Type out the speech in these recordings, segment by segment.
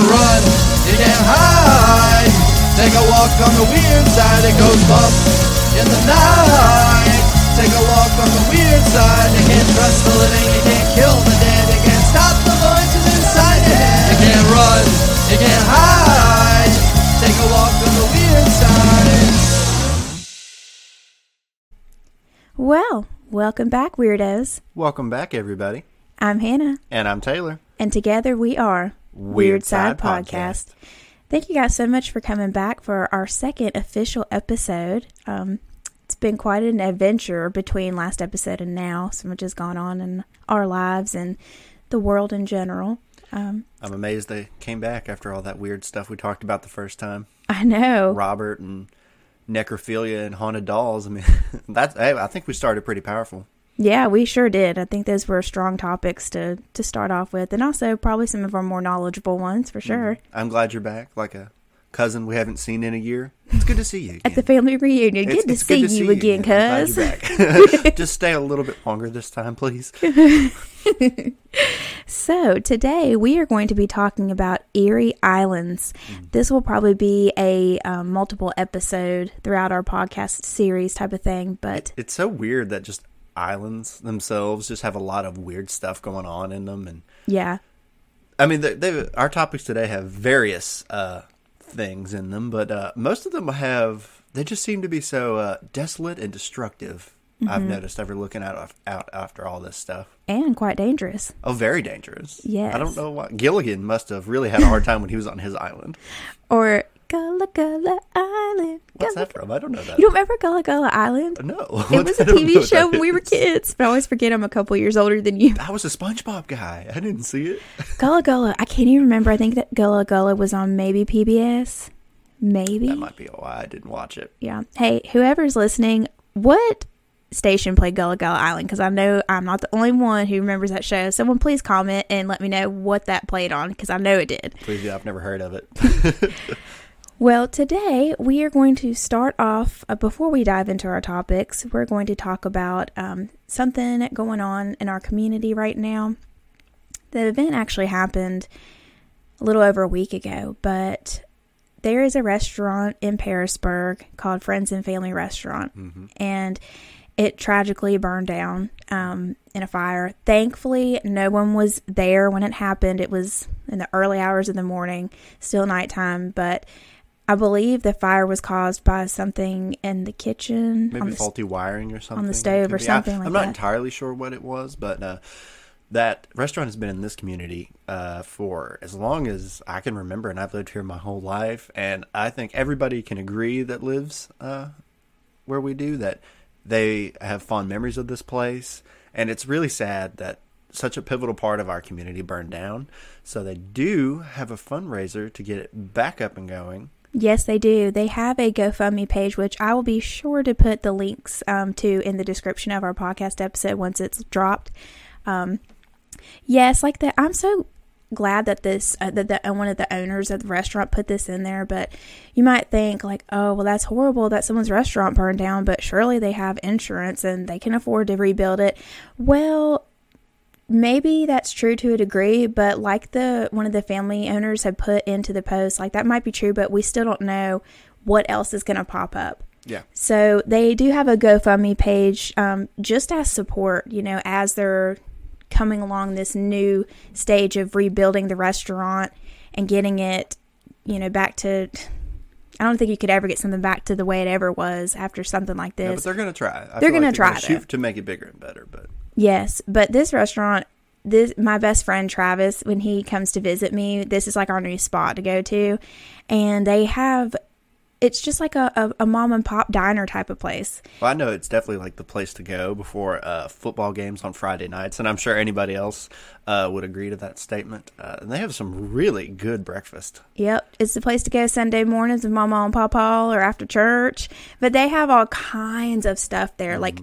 can't run, you can't hide. Take a walk on the weird side, it goes bump in the night. Take a walk on the weird side, you can't trust the living, you can't kill the dead, you can't stop the voices inside your head. You can't run, you can't hide. Take a walk on the weird side. Well, welcome back, weirdos. Welcome back, everybody. I'm Hannah, And I'm Taylor. and together we are Weird Side Podcast. Thank you guys so much for coming back for our second official episode. Um, it's been quite an adventure between last episode and now. So much has gone on in our lives and the world in general. Um, I'm amazed they came back after all that weird stuff we talked about the first time. I know. Robert and necrophilia and haunted dolls. I mean, that's. Hey, I think we started pretty powerful. Yeah, we sure did. I think those were strong topics to to start off with, and also probably some of our more knowledgeable ones for sure. I'm glad you're back, like a cousin we haven't seen in a year. It's good to see you again. At the family reunion, It's- good to it's see you again, cuz. Just stay a little bit longer this time, please. So, today we are going to be talking about Eerie Islands. This will probably be a um, multiple episode throughout our podcast series type of thing, but It's so weird that just islands themselves just have a lot of weird stuff going on in them, and yeah. I mean, they, they, our topics today have various uh, things in them, but uh, most of them have. They just seem to be so uh, desolate and destructive. I've Mm-hmm. noticed ever looking out out after all this stuff. And quite dangerous. Oh, very dangerous. yeah I don't know why Gilligan must have really had a hard time when he was on his island. Or Gullah Gullah Island. What's Gullah- that from? I don't know that. You don't remember Gullah Gullah Island? no, It was a TV show when we were kids, but I always forget I'm a couple years older than you. I was a SpongeBob guy. I didn't see it. Gullah Gullah, I can't even remember. I think that Gullah Gullah was on maybe PBS. Maybe. That might be why I didn't watch it. Yeah. Hey, whoever's listening, what station played Gullah Gullah Island? Because I know I'm not the only one who remembers that show. Someone please comment and let me know what that played on because I know it did. Please, do. I've never heard of it. Well, today we are going to start off, uh, before we dive into our topics, we're going to talk about um, something going on in our community right now. The event actually happened a little over a week ago, but there is a restaurant in Pearisburg called Friends and Family Restaurant, and it tragically burned down um, in a fire. Thankfully, no one was there when it happened. It was in the early hours of the morning, still nighttime, but I believe the fire was caused by something in the kitchen. Maybe the, faulty wiring or something. On the stove or be. something I, like I'm not that. entirely sure what it was, but uh, that restaurant has been in this community uh, for as long as I can remember, and I've lived here my whole life. And I think everybody can agree that lives uh, where we do that they have fond memories of this place, and it's really sad that such a pivotal part of our community burned down. So they do have a fundraiser to get it back up and going. Yes, they do. They have a GoFundMe page, which I will be sure to put the links um, to in the description of our podcast episode once it's dropped. Um, yes, like that. I'm so glad that this uh, that the, uh, one of the owners of the restaurant put this in there. But you might think like, oh, well, that's horrible that someone's restaurant burned down. But surely they have insurance and they can afford to rebuild it. Well, maybe that's true to a degree, but like the one of the family owners had put into the post, like that might be true, but we still don't know what else is going to pop up. Yeah. So they do have a GoFundMe page, um, just as support, you know, as they're coming along this new stage of rebuilding the restaurant and getting it, you know, back to. I don't think you could ever get something back to the way it ever was after something like No, this. but they're going to try. I They're feel gonna try, shoot to make it bigger and better, but Yes, but this restaurant, this my best friend Travis, when he comes to visit me, this is like our new spot to go to, and they have. It's just like a, a, a mom and pop diner type of place. Well, I know it's definitely like the place to go before uh, football games on Friday nights, and I'm sure anybody else uh, would agree to that statement. Uh, and they have some really good breakfast. Yep, it's the place to go Sunday mornings with Mama and Papa or after church. But they have all kinds of stuff there, like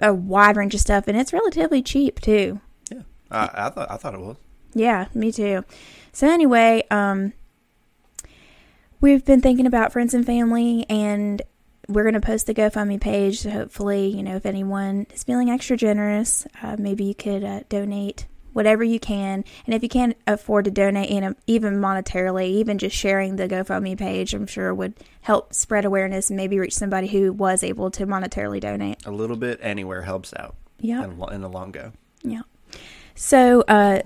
a wide range of stuff, and it's relatively cheap too. Yeah, I, I thought I thought it was. Yeah, me too. So anyway, um we've been thinking about friends and family and we're going to post the GoFundMe page. So hopefully, you know, if anyone is feeling extra generous, uh, maybe you could uh, donate whatever you can. And if you can't afford to donate, in even monetarily, even just sharing the GoFundMe page, I'm sure would help spread awareness and maybe reach somebody who was able to monetarily donate. A little bit anywhere helps out. Yeah. In, in the long go. Yeah. So, uh,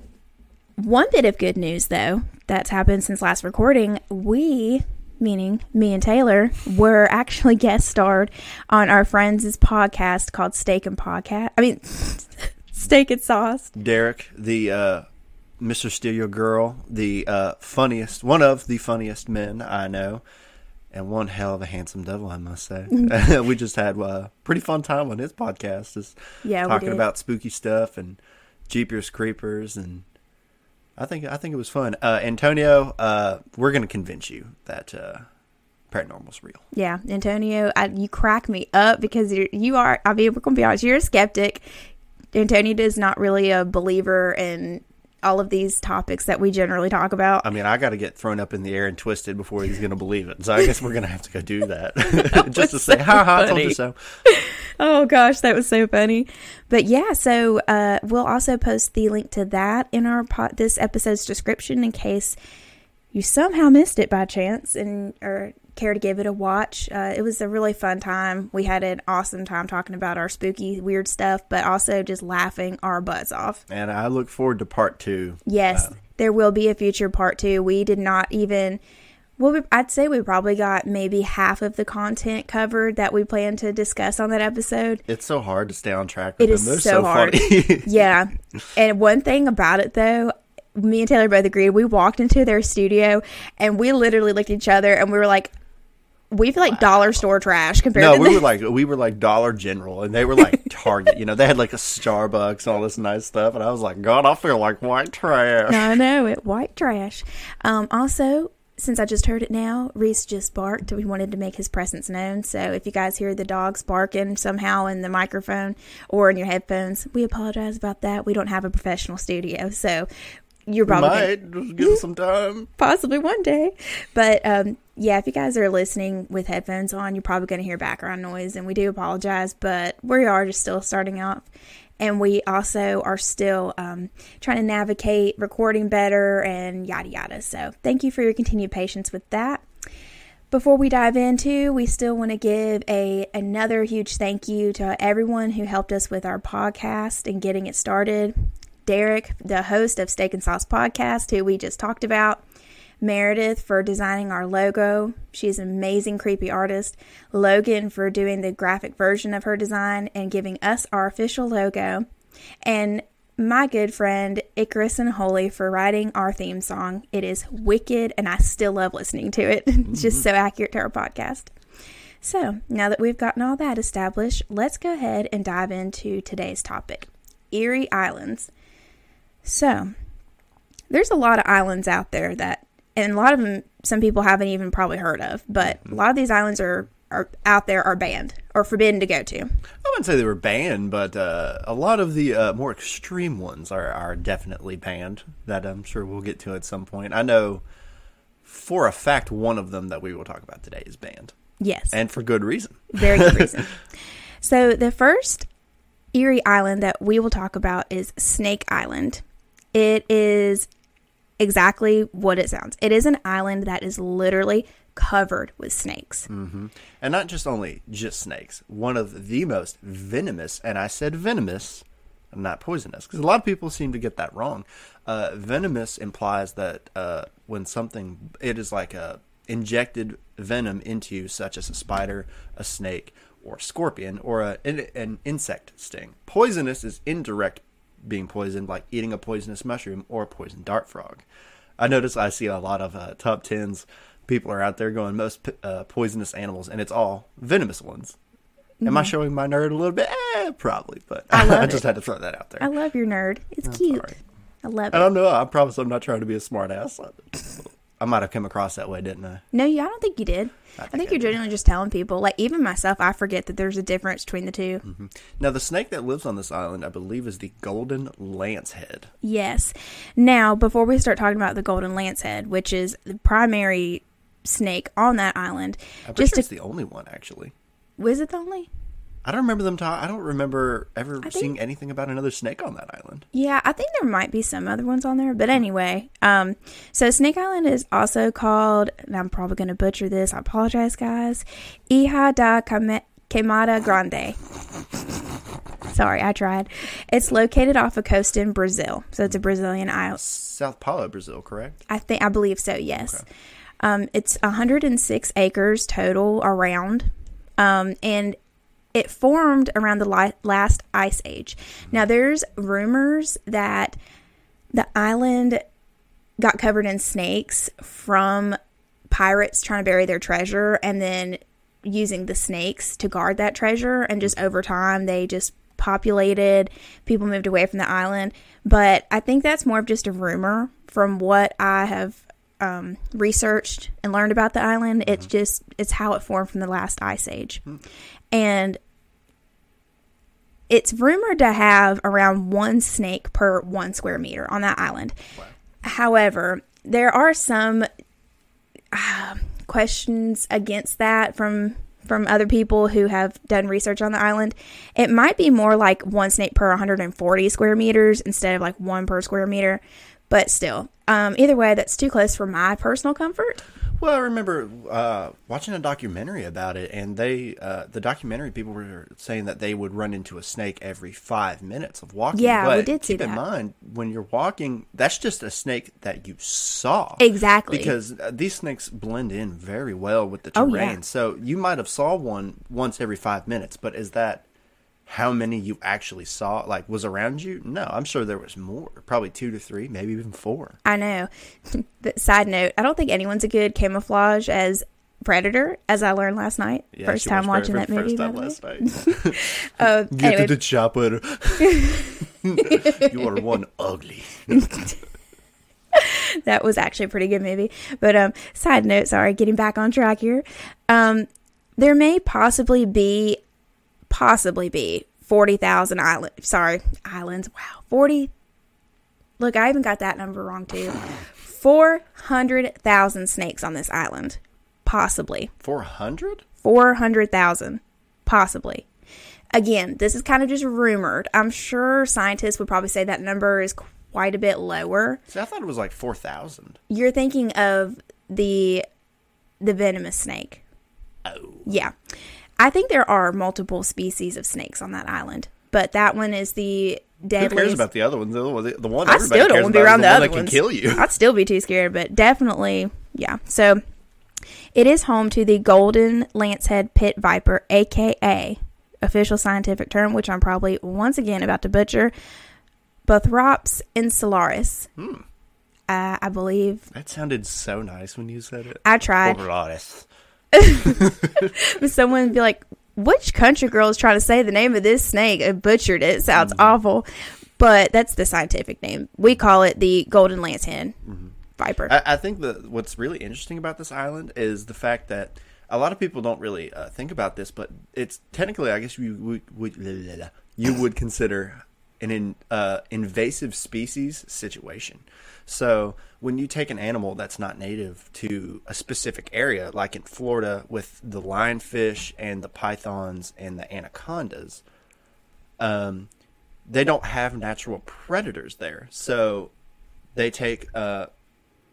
one bit of good news, though, that's happened since last recording, we, meaning me and Taylor, were actually guest starred on our friends' podcast called Steak and Podcast. I mean, Steak and Sauce. Derek, the uh, Mr. Steal Your Girl, the uh, funniest, one of the funniest men I know, and one hell of a handsome devil, I must say. we just had a pretty fun time on his podcast, just Yeah, talking about spooky stuff and Jeepers Creepers, and I think I think it was fun. Uh, Antonio, uh, we're going to convince you that uh, paranormal's real. Yeah, Antonio, I, you crack me up because you're, you are, I mean, we're going to be honest, you're a skeptic. Antonio is not really a believer in all of these topics that we generally talk about. I mean, I got to get thrown up in the air and twisted before he's going to believe it. So I guess we're going to have to go do that, just to was say, so "Ha ha, I told you so." Oh gosh, that was so funny. But yeah, so uh, we'll also post the link to that in our po- this episode's description in case you somehow missed it by chance and or care to give it a watch. Uh, it was a really fun time. We had an awesome time talking about our spooky, weird stuff, but also just laughing our butts off. And I look forward to part two. Yes, Uh, there will be a future part two. We did not even. Well, we, I'd say we probably got maybe half of the content covered that we plan to discuss on that episode. It's so hard to stay on track with It is so so, hard. Yeah. And one thing about it though, me and Taylor both agreed. We walked into their studio and we literally looked at each other and we were like, we feel like dollar store trash compared no, to No, we were like we were like Dollar General, and they were like Target. You know, they had like a Starbucks and all this nice stuff, and I was like, God, I feel like white trash. I know it, white trash. Um, also, since I just heard it now, Reese just barked. We wanted to make his presence known. So if you guys hear the dogs barking somehow in the microphone or in your headphones, we apologize about that. We don't have a professional studio, so you're probably might just give us some time. possibly one day. But um, yeah, if you guys are listening with headphones on, you're probably going to hear background noise, and we do apologize. But we are just still starting out, and we also are still um, trying to navigate recording better and yada yada. So thank you for your continued patience with that. Before we dive into, we still want to give a another huge thank you to everyone who helped us with our podcast and getting it started. Derek, the host of Steak and Sauce podcast, who we just talked about. Meredith for designing our logo. She's an amazing creepy artist. Logan for doing the graphic version of her design and giving us our official logo. And my good friend Icarus Unholy for writing our theme song. It is wicked and I still love listening to it. It's just so accurate to our podcast. So, now that we've gotten all that established, let's go ahead and dive into today's topic Eerie Islands. So, there's a lot of islands out there that, and a lot of them, some people haven't even probably heard of, but a lot of these islands are, are out there are banned or forbidden to go to. I wouldn't say they were banned, but uh, a lot of the uh, more extreme ones are, are definitely banned. That I'm sure we'll get to at some point. I know for a fact one of them that we will talk about today is banned, Yes. and for good reason. Very good reason. so the first Eerie Island that we will talk about is Snake Island. It is exactly what it sounds. It is an island that is literally covered with snakes. Mm-hmm. And not just only just snakes, one of the most venomous, and I said venomous, not poisonous, because a lot of people seem to get that wrong. Uh, venomous implies that uh, when something, it is like a injected venom into you, such as a spider, a snake, or a scorpion, or a, an, an insect sting. Poisonous is indirect being poisoned, like eating a poisonous mushroom or a poison dart frog. I notice I see a lot of uh, top tens. People are out there going most uh, poisonous animals, and it's all venomous ones. Am I showing my nerd a little bit? Eh, probably, but Mm-hmm. I I, just had to throw that out there. I love your nerd. It's cute. I love I it. don't know. I promise I'm not trying to be a smart ass. I might have come across that way, didn't I? No, you- I don't think you did. I think, think I you're genuinely just telling people. Like even myself, I forget that there's a difference between the 2 Mm-hmm. Now, the snake that lives on this island, I believe, is the golden lancehead. Yes. Now, before we start talking about the golden lancehead, which is the primary snake on that island, I'm just sure to it's the only one, actually. was it the only? I don't remember them talk. I don't remember ever think- seeing anything about another snake on that island. Yeah, I think there might be some other ones on there, but anyway, um, so Snake Island is also called, and I'm probably going to butcher this. I apologize, guys. Ija da Queimada Grande. Sorry, I tried. It's located off a coast in Brazil, so it's a Brazilian island. South Paulo, Brazil, correct? I think I believe so. Yes, um, it's 106 acres total around, um, and it formed around the li- last ice age. Now, there's rumors that the island got covered in snakes from pirates trying to bury their treasure, and then using the snakes to guard that treasure, and just over time they just populated. People moved away from the island, but I think that's more of just a rumor from what I have um, researched and learned about the island. It's just it's how it formed from the last ice age, and it's rumored to have around one snake per one square meter on that island. However, there are some uh, questions against that from from other people who have done research on the island. It might be more like one snake per 140 square meters instead of like one per square meter. But still, um, either way, that's too close for my personal comfort. Well, I remember uh, watching a documentary about it, and they, uh, the documentary people were saying that they would run into a snake every five minutes of walking. Yeah, we but did see keep in mind when you're walking, that's just a snake that you saw. Exactly. Because uh, these snakes blend in very well with the Oh, terrain. yeah. So you might have saw one once every five minutes, but is that how many you actually saw? Like was around you? No, I'm sure there was more. Probably two to three, maybe even four. I know. side note, I don't think anyone's a good camouflage as predator, as I learned last night. Yeah, first time watching that movie. by the the first time last night. Uh, Get anyway, to the chopper. you are one ugly. that was actually a pretty good movie. But um, side note, sorry, getting back on track here. Um, there may possibly be, possibly be forty thousand island. Sorry, islands. Wow, forty. Look, I even got that number wrong too. Four hundred thousand snakes on this island, possibly. Four hundred? 400,000, possibly. Again, this is kind of just rumored. I'm sure scientists would probably say that number is quite a bit lower. See, I thought it was like four thousand. You're thinking of the the venomous snake. Oh, Yeah. I think there are multiple species of snakes on that island, but that one is the who cares about the other ones? The one, the one I still don't want to be around the, one other that can ones. kill you. I'd still be too scared, but definitely, yeah. So it is home to the golden lancehead pit viper, aka official scientific term, which I'm probably once again about to butcher, Bothrops insularis. Hmm. Uh, I believe That sounded so nice when you said it. I tried. Overloris. Someone would be like, which country girl is trying to say the name of this snake? I butchered it. It sounds Mm-hmm. awful. But that's the scientific name. We call it the golden lancehead Mm-hmm. viper. I, I think that what's really interesting about this island is the fact that a lot of people don't really uh, think about this, but it's technically, I guess you would, would you would consider an in, uh, invasive species situation. So when you take an animal that's not native to a specific area, like in Florida with the lionfish and the pythons and the anacondas, um, they don't have natural predators there. So they take uh,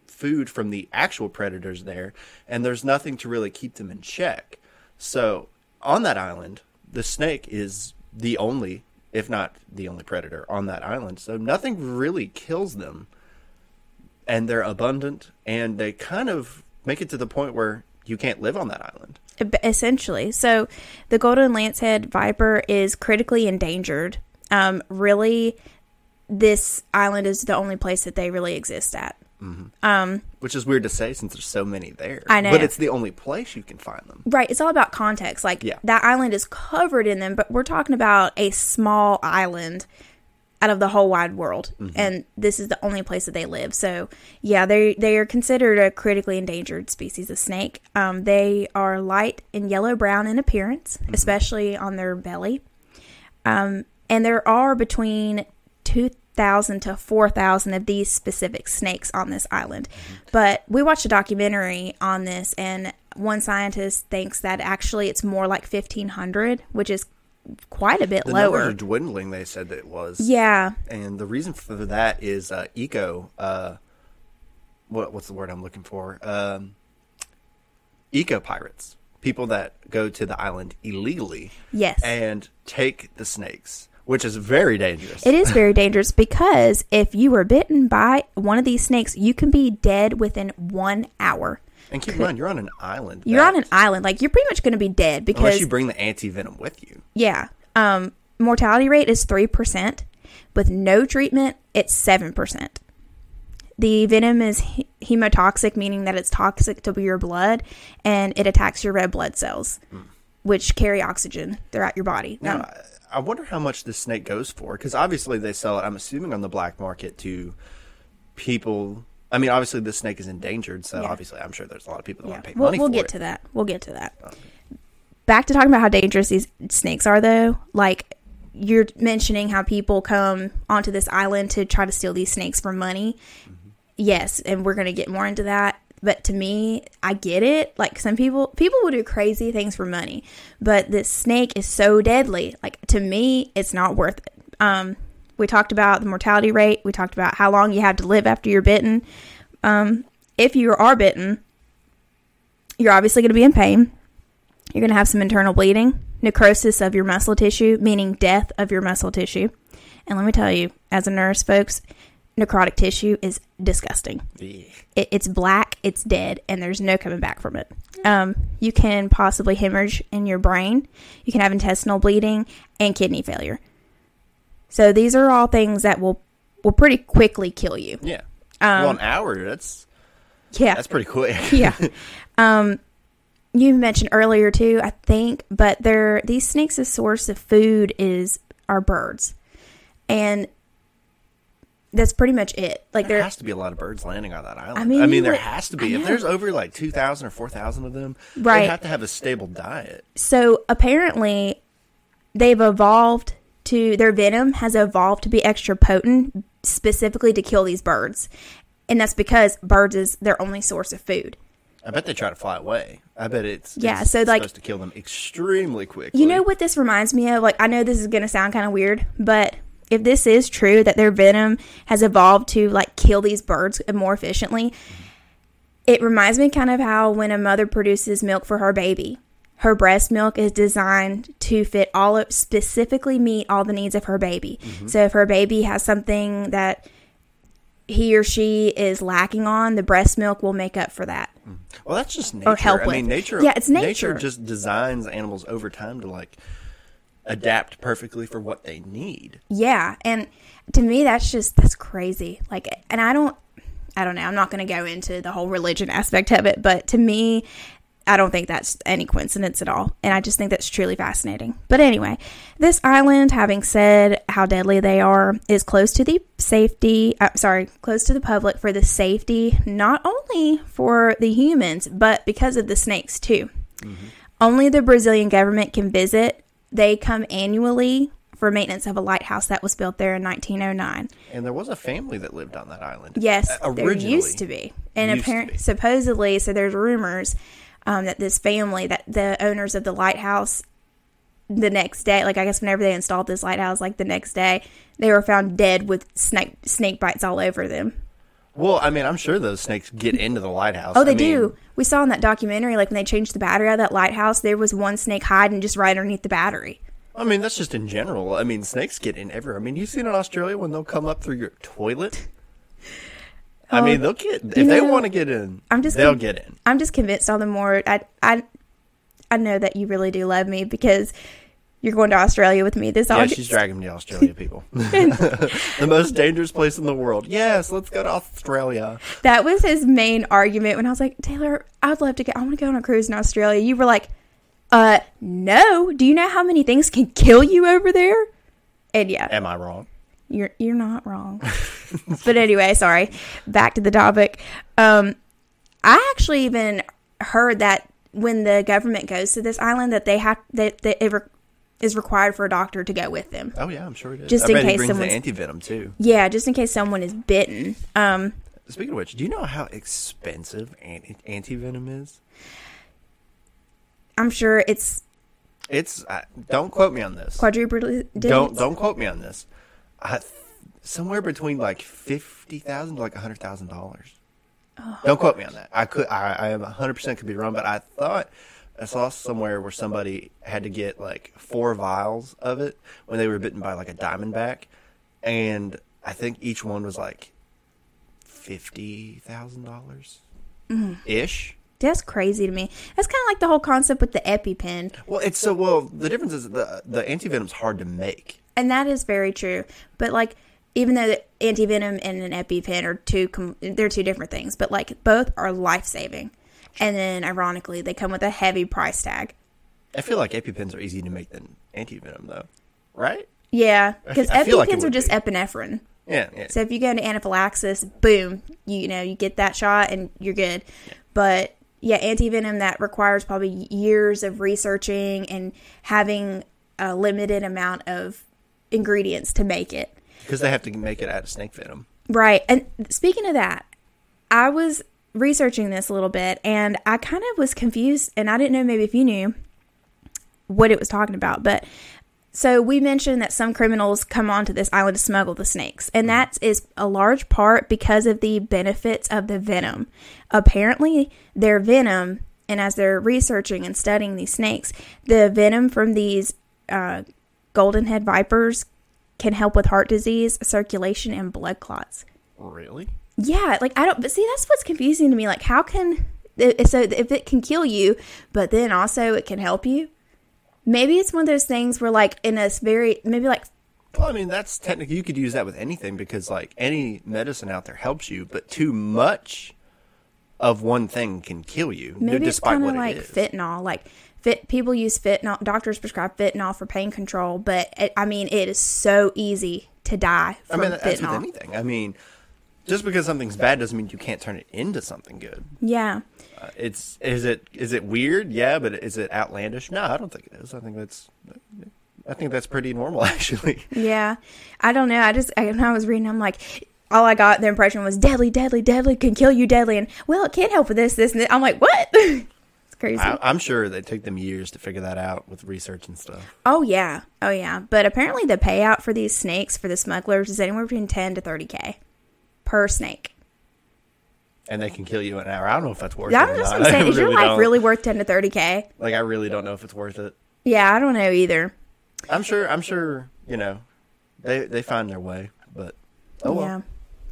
food from the actual predators there, and there's nothing to really keep them in check. So on that island, the snake is the only, if not the only predator on that island. So nothing really kills them, and they're abundant, and they kind of make it to the point where you can't live on that island. essentially. So the golden lancehead viper is critically endangered. Um, really, this island is the only place that they really exist at. Which is weird to say since there's so many there. I know. But it's the only place you can find them. Right. It's all about context. Like Yeah. that island is covered in them, but we're talking about a small island out of the whole wide world, and this is the only place that they live. So yeah, they they are considered a critically endangered species of snake. Um, they are light and yellow brown in appearance, especially on their belly. Um, and there are between 2,000 to 4,000 of these specific snakes on this island. But we watched a documentary on this, and one scientist thinks that actually it's more like 1,500, which is quite a bit The numbers are dwindling. They said that it was. Yeah, and the reason for that is uh, eco. Uh, what what's the word I'm looking for? Um, eco pirates, people that go to the island illegally yes. and take the snakes, which is very dangerous. It is very dangerous because if you were bitten by one of these snakes, you can be dead within one hour. And keep in mind, you're on an island. You're on an island, like you're pretty much going to be dead unless because you bring the anti venom with you. yeah, um, mortality rate is three percent. With no treatment, it's seven percent. The venom is he- hemotoxic, meaning that it's toxic to your blood, and it attacks your red blood cells, which carry oxygen throughout your body. Now, Um, I- wonder how much this snake goes for because obviously they sell it. I'm assuming on the black market to people. I mean, obviously this snake is endangered, so Yeah. obviously I'm sure there's a lot of people that Yeah, want to pay we'll, money we'll get it. to that. We'll get to that. Back to talking about how dangerous these snakes are, though. Like you're mentioning how people come onto this island to try to steal these snakes for money. Mm-hmm. Yes, and we're gonna get more into that. But to me, I get it. Like some people, people will do crazy things for money, but this snake is so deadly. Like to me, it's not worth it. Um, we talked about the mortality rate. We talked about how long you have to live after you're bitten. Um, if you are bitten, you're obviously going to be in pain. You're going to have some internal bleeding, necrosis of your muscle tissue, meaning death of your muscle tissue. And let me tell you, as a nurse, folks, necrotic tissue is disgusting. Yeah. It, it's black, it's dead, and there's no coming back from it. Um, you can possibly hemorrhage in your brain. You can have intestinal bleeding and kidney failure. So these are all things that will will pretty quickly kill you. Yeah. Um, well, an hour. That's Yeah, that's pretty quick. yeah. Um, you mentioned earlier too, I think, but they're these snakes' source of food is are birds, and that's pretty much it. Like There they're has to be a lot of birds landing on that island. I mean, I mean, there would- has to be. If there's over like two thousand or four thousand of them, Right. they have to have a stable diet. so apparently they've evolved to their venom has evolved to be extra potent specifically to kill these birds, and that's because birds is their only source of food. I bet they try to fly away. I bet it's Yeah, it's so, like- supposed to kill them extremely quickly. You know what this reminds me of? Like, I know this is going to sound kind of weird, but if this is true that their venom has evolved to like kill these birds more efficiently, it reminds me kind of how when a mother produces milk for her baby, her breast milk is designed to fit all of, specifically meet all the needs of her baby. Mm-hmm. So if her baby has something that he or she is lacking on, the breast milk will make up for that. Mm. Well, that's just nature. help I mean, nature. Yeah, it's Nature nature. just designs animals over time to like adapt perfectly for what they need. Yeah, and to me that's just that's crazy. Like and I don't I don't know. I'm not going to go into the whole religion aspect of it, but to me I don't think that's any coincidence at all. And I just think that's truly fascinating. But anyway, this island, having said how deadly they are, is close to the safety, uh, sorry, close to the public for the safety, not only for the humans, but because of the snakes too. Only the Brazilian government can visit. They come annually for maintenance of a lighthouse that was built there in 1909. And there was a family that lived on that island. Yes, Uh, there used to be, and apparently, supposedly, so there's rumors um, that this family, that the owners of the lighthouse, the next day, like I guess whenever they installed this lighthouse, like the next day, they were found dead with snake snake bites all over them. Well, I mean, I'm sure those snakes get into the lighthouse. Oh, they I mean, do. We saw in that documentary, like when they changed the battery out of that lighthouse, there was one snake hiding just right underneath the battery. I mean, that's just in general. I mean, snakes get in everywhere. I mean, you've seen in Australia when they'll come up through your toilet. I mean, uh, they'll get if they want to get in. I'm just they'll con- get in. I'm just convinced all the more. I I I know that you really do love me because you're going to Australia with me this Yeah, August. she's dragging me to Australia, people. the most dangerous place in the world. Yes, let's go to Australia. That was his main argument when I was like, Taylor, I'd love to go. I want to go on a cruise in Australia. You were like, uh, no. Do you know how many things can kill you over there? And yeah, Am I wrong? you're you're not wrong. but anyway, sorry. Back to the topic. Um, I actually even heard that when the government goes to this island, that they have that, that it is required for a doctor to go with them. Oh yeah, I'm sure it is. Just I in bet he case brings the anti venom too. Yeah, just in case someone is bitten. Um, Speaking of which, do you know how expensive anti venom is? I'm sure it's It's I, don't quote me on this. Quadruple? Don't don't quote me on this. I, somewhere between like fifty thousand to like a hundred thousand dollars. Don't quote me on that. I could I, I am hundred percent could be wrong, but I thought I saw somewhere where somebody had to get like four vials of it when they were bitten by like a diamondback, and I think each one was like fifty thousand dollars ish. That's crazy to me. That's kind of like the whole concept with the EpiPen. Well, it's so well. The difference is the the antivenom's hard to make. And that is very true. But like, even though the antivenom and an EpiPen are two, com- they're two different things, but like both are life saving. And then, ironically, they come with a heavy price tag. I feel like EpiPens are easier to make than antivenom, though, right? Yeah, because feel like EpiPens are just be. epinephrine. Yeah, yeah. So if you go into anaphylaxis, boom, you, you know you get that shot and you're good. But yeah, antivenom that requires probably years of researching and having a limited amount of ingredients to make it. because they have to make it out of snake venom. Right. And speaking of that, I was researching this a little bit and I kind of was confused and I didn't know maybe if you knew what it was talking about. But so we mentioned that some criminals come onto this island to smuggle the snakes, and that is a large part because of the benefits of the venom. Apparently, their venom, and as they're researching and studying these snakes, the venom from these uh, golden head vipers can help with heart disease, circulation, and blood clots. Really? Yeah, like I don't. But see, that's what's confusing to me. Like, how can so if it can kill you, but then also it can help you? Maybe it's one of those things where, like, in a very maybe like Well, I mean, that's technically you could use that with anything because like any medicine out there helps you, but too much of one thing can kill you, maybe it's despite kind of what like it is. fentanyl. Like, fit people use fentanyl. Doctors prescribe fentanyl for pain control, but it, I mean, it is so easy to die from I mean, that's with anything. I mean, just because something's bad doesn't mean you can't turn it into something good. Yeah. Uh, it's is it is it weird? Yeah, but is it outlandish? No, I don't think it is. I think that's I think that's pretty normal actually. Yeah, I don't know. I just I, when I was reading, I'm like, all I got the impression was deadly, deadly, deadly can kill you, deadly, and well, it can't help with this, this, and this. I'm like, what? it's crazy. I, I'm sure they took them years to figure that out with research and stuff. Oh yeah, oh yeah. But apparently, the payout for these snakes for the smugglers is anywhere between ten to thirty k per snake. And they can kill you in an hour. I don't know if that's worth Yeah, it. or that's what. I'm saying. I Is your life don't. really worth ten to thirty k? like? I really don't know if it's worth it. Yeah, I don't know either. I'm sure. I'm sure. You know, they they find their way. But oh well. Yeah.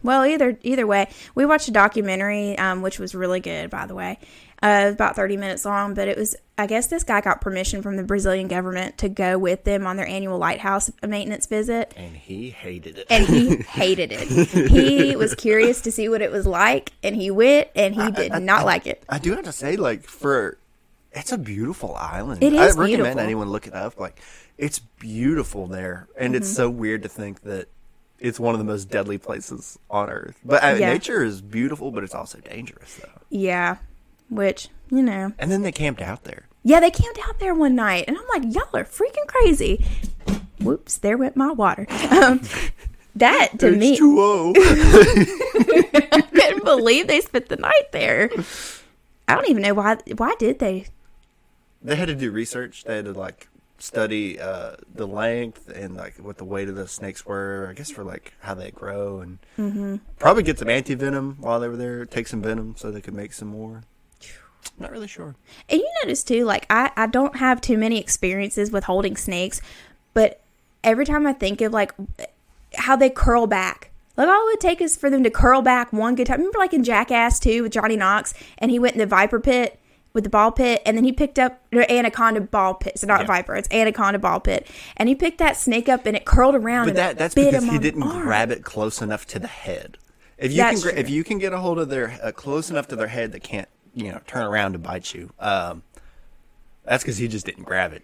Well, either either way, we watched a documentary, um, which was really good, by the way. Uh, about thirty minutes long, but it was. I guess this guy got permission from the Brazilian government to go with them on their annual lighthouse maintenance visit, And he hated it. and he hated it. He was curious to see what it was like, and he went, and he did not like it. I do have to say, like, for it's a beautiful island. It I recommend beautiful. anyone look it up. Like, it's beautiful there, and it's Mm-hmm. so weird to think that it's one of the most deadly places on earth. But uh, Yeah. nature is beautiful, but it's also dangerous, though. Yeah, which you know, And then they camped out there. yeah, they camped out there one night, and I'm like, y'all are freaking crazy. Whoops, there went my water. Um, that to me, H2O. I couldn't believe they spent the night there. I don't even know why. Why did they? they had to do research. They had to like study uh, the length and like what the weight of the snakes were. I guess for like how they grow and Mm-hmm. probably get some anti venom while they were there. Take some venom so they could make some more. Not really sure. And you notice too, like I, I don't have too many experiences with holding snakes, but every time I think of like how they curl back, like all it would take is for them to curl back one good time. Remember, like in Jackass 2 with Johnny Knox, and he went in the viper pit with the ball pit, and then he picked up or anaconda ball pit. So not Yeah. viper, it's anaconda ball pit, and he picked that snake up, and it curled around. But that that's because he didn't grab it close enough to the head. If you That's can true. if you can get a hold of their uh, close enough to their head that can't you know turn around to bite you, um, that's because he just didn't grab it.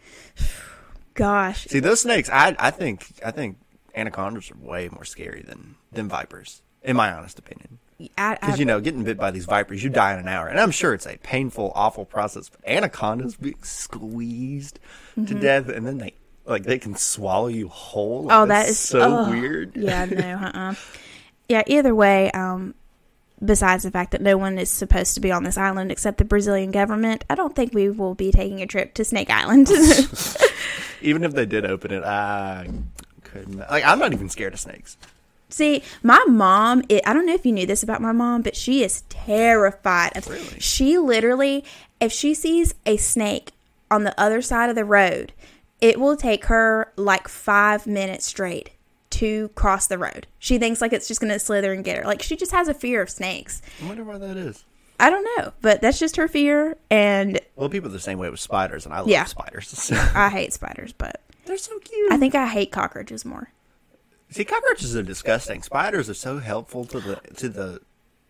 Gosh, See those snakes, I I think I think anacondas are way more scary than than vipers, in my honest opinion. Because you know, getting bit by these vipers, you die in an hour, and I'm sure it's a painful, awful process. But anacondas being squeezed Mm-hmm. to death, and then they like they can swallow you whole. Oh, That's that is so oh, weird. Yeah, no, uh-uh. Yeah, either way, um, besides the fact that no one is supposed to be on this island except the Brazilian government, I don't think we will be taking a trip to Snake Island. Even if they did open it, I couldn't. Like, I'm not even scared of snakes. See, my mom, it, I don't know if you knew this about my mom, but she is terrified of Really? She literally, if she sees a snake on the other side of the road, it will take her like five minutes straight to cross the road. She thinks like it's just going to slither and get her. Like she just has a fear of snakes. I wonder why that is. I don't know, but that's just her fear. And Well, people are the same way with spiders, and I love Yeah. spiders. I hate spiders, but They're so cute. I think I hate cockroaches more. See, cockroaches are disgusting. Spiders are so helpful to the to the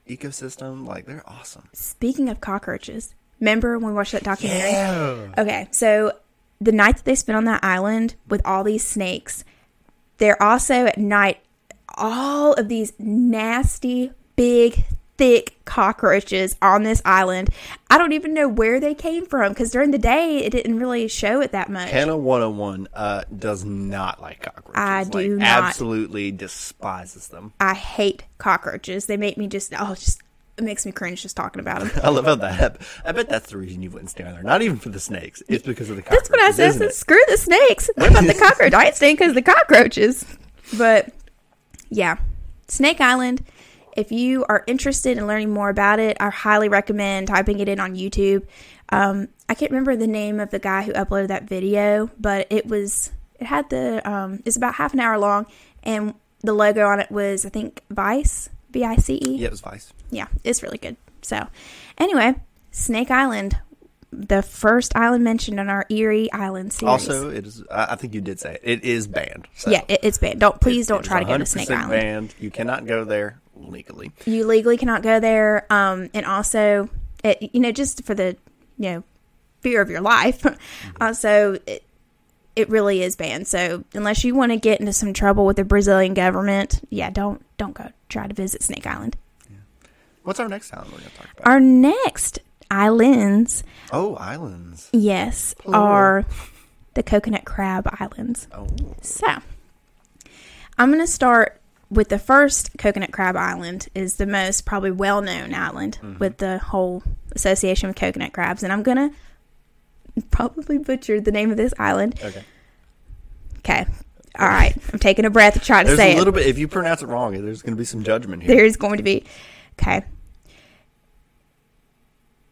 ecosystem. Like they're awesome. Speaking of cockroaches, remember when we watched that documentary? Yeah. Okay, so the night that they spent on that island with all these snakes, they're also at night all of these nasty, big, thick cockroaches on this island. I don't even know where they came from because during the day it didn't really show it that much. Hannah 101 uh, does not like cockroaches. I Like, do not. Absolutely despises them. I hate cockroaches. They make me just oh, just it makes me cringe just talking about them. I love how that. I bet that's the reason you wouldn't stay there. Not even for the snakes. It's because of the cockroaches. That's what I said. I said. Screw the snakes. What about the cockroach? I ain't staying because the cockroaches. But yeah, Snake Island. If you are interested in learning more about it, I highly recommend typing it in on YouTube. Um, I can't remember the name of the guy who uploaded that video, but it was it had the um, it's about half an hour long, and the logo on it was I think Vice V I C E Yeah, it was Vice. Yeah, it's really good. So, anyway, Snake Island, the first island mentioned in our Eerie Island series. Also, it is. I think you did say it. It is banned. So yeah, it, it's banned. Don't please it- don't try to go to Snake Island. Banned. You cannot go there legally. You legally cannot go there. Um, and also, it, you know, just for the you know fear of your life. also, it, it really is banned. So unless you want to get into some trouble with the Brazilian government, yeah, don't don't go try to visit Snake Island. What's our next island we're going to talk about? Our next islands, oh, islands. yes, are the Coconut Crab Islands. Oh, So, I'm going to start with the first Coconut Crab Island is the most probably well-known island mm-hmm. with the whole association with coconut crabs and I'm going to probably butcher the name of this island. okay. Okay. All right. I'm taking a breath to try to There's say a little it. bit. If you pronounce it wrong, there's going to be some judgment here. There is going to be Okay.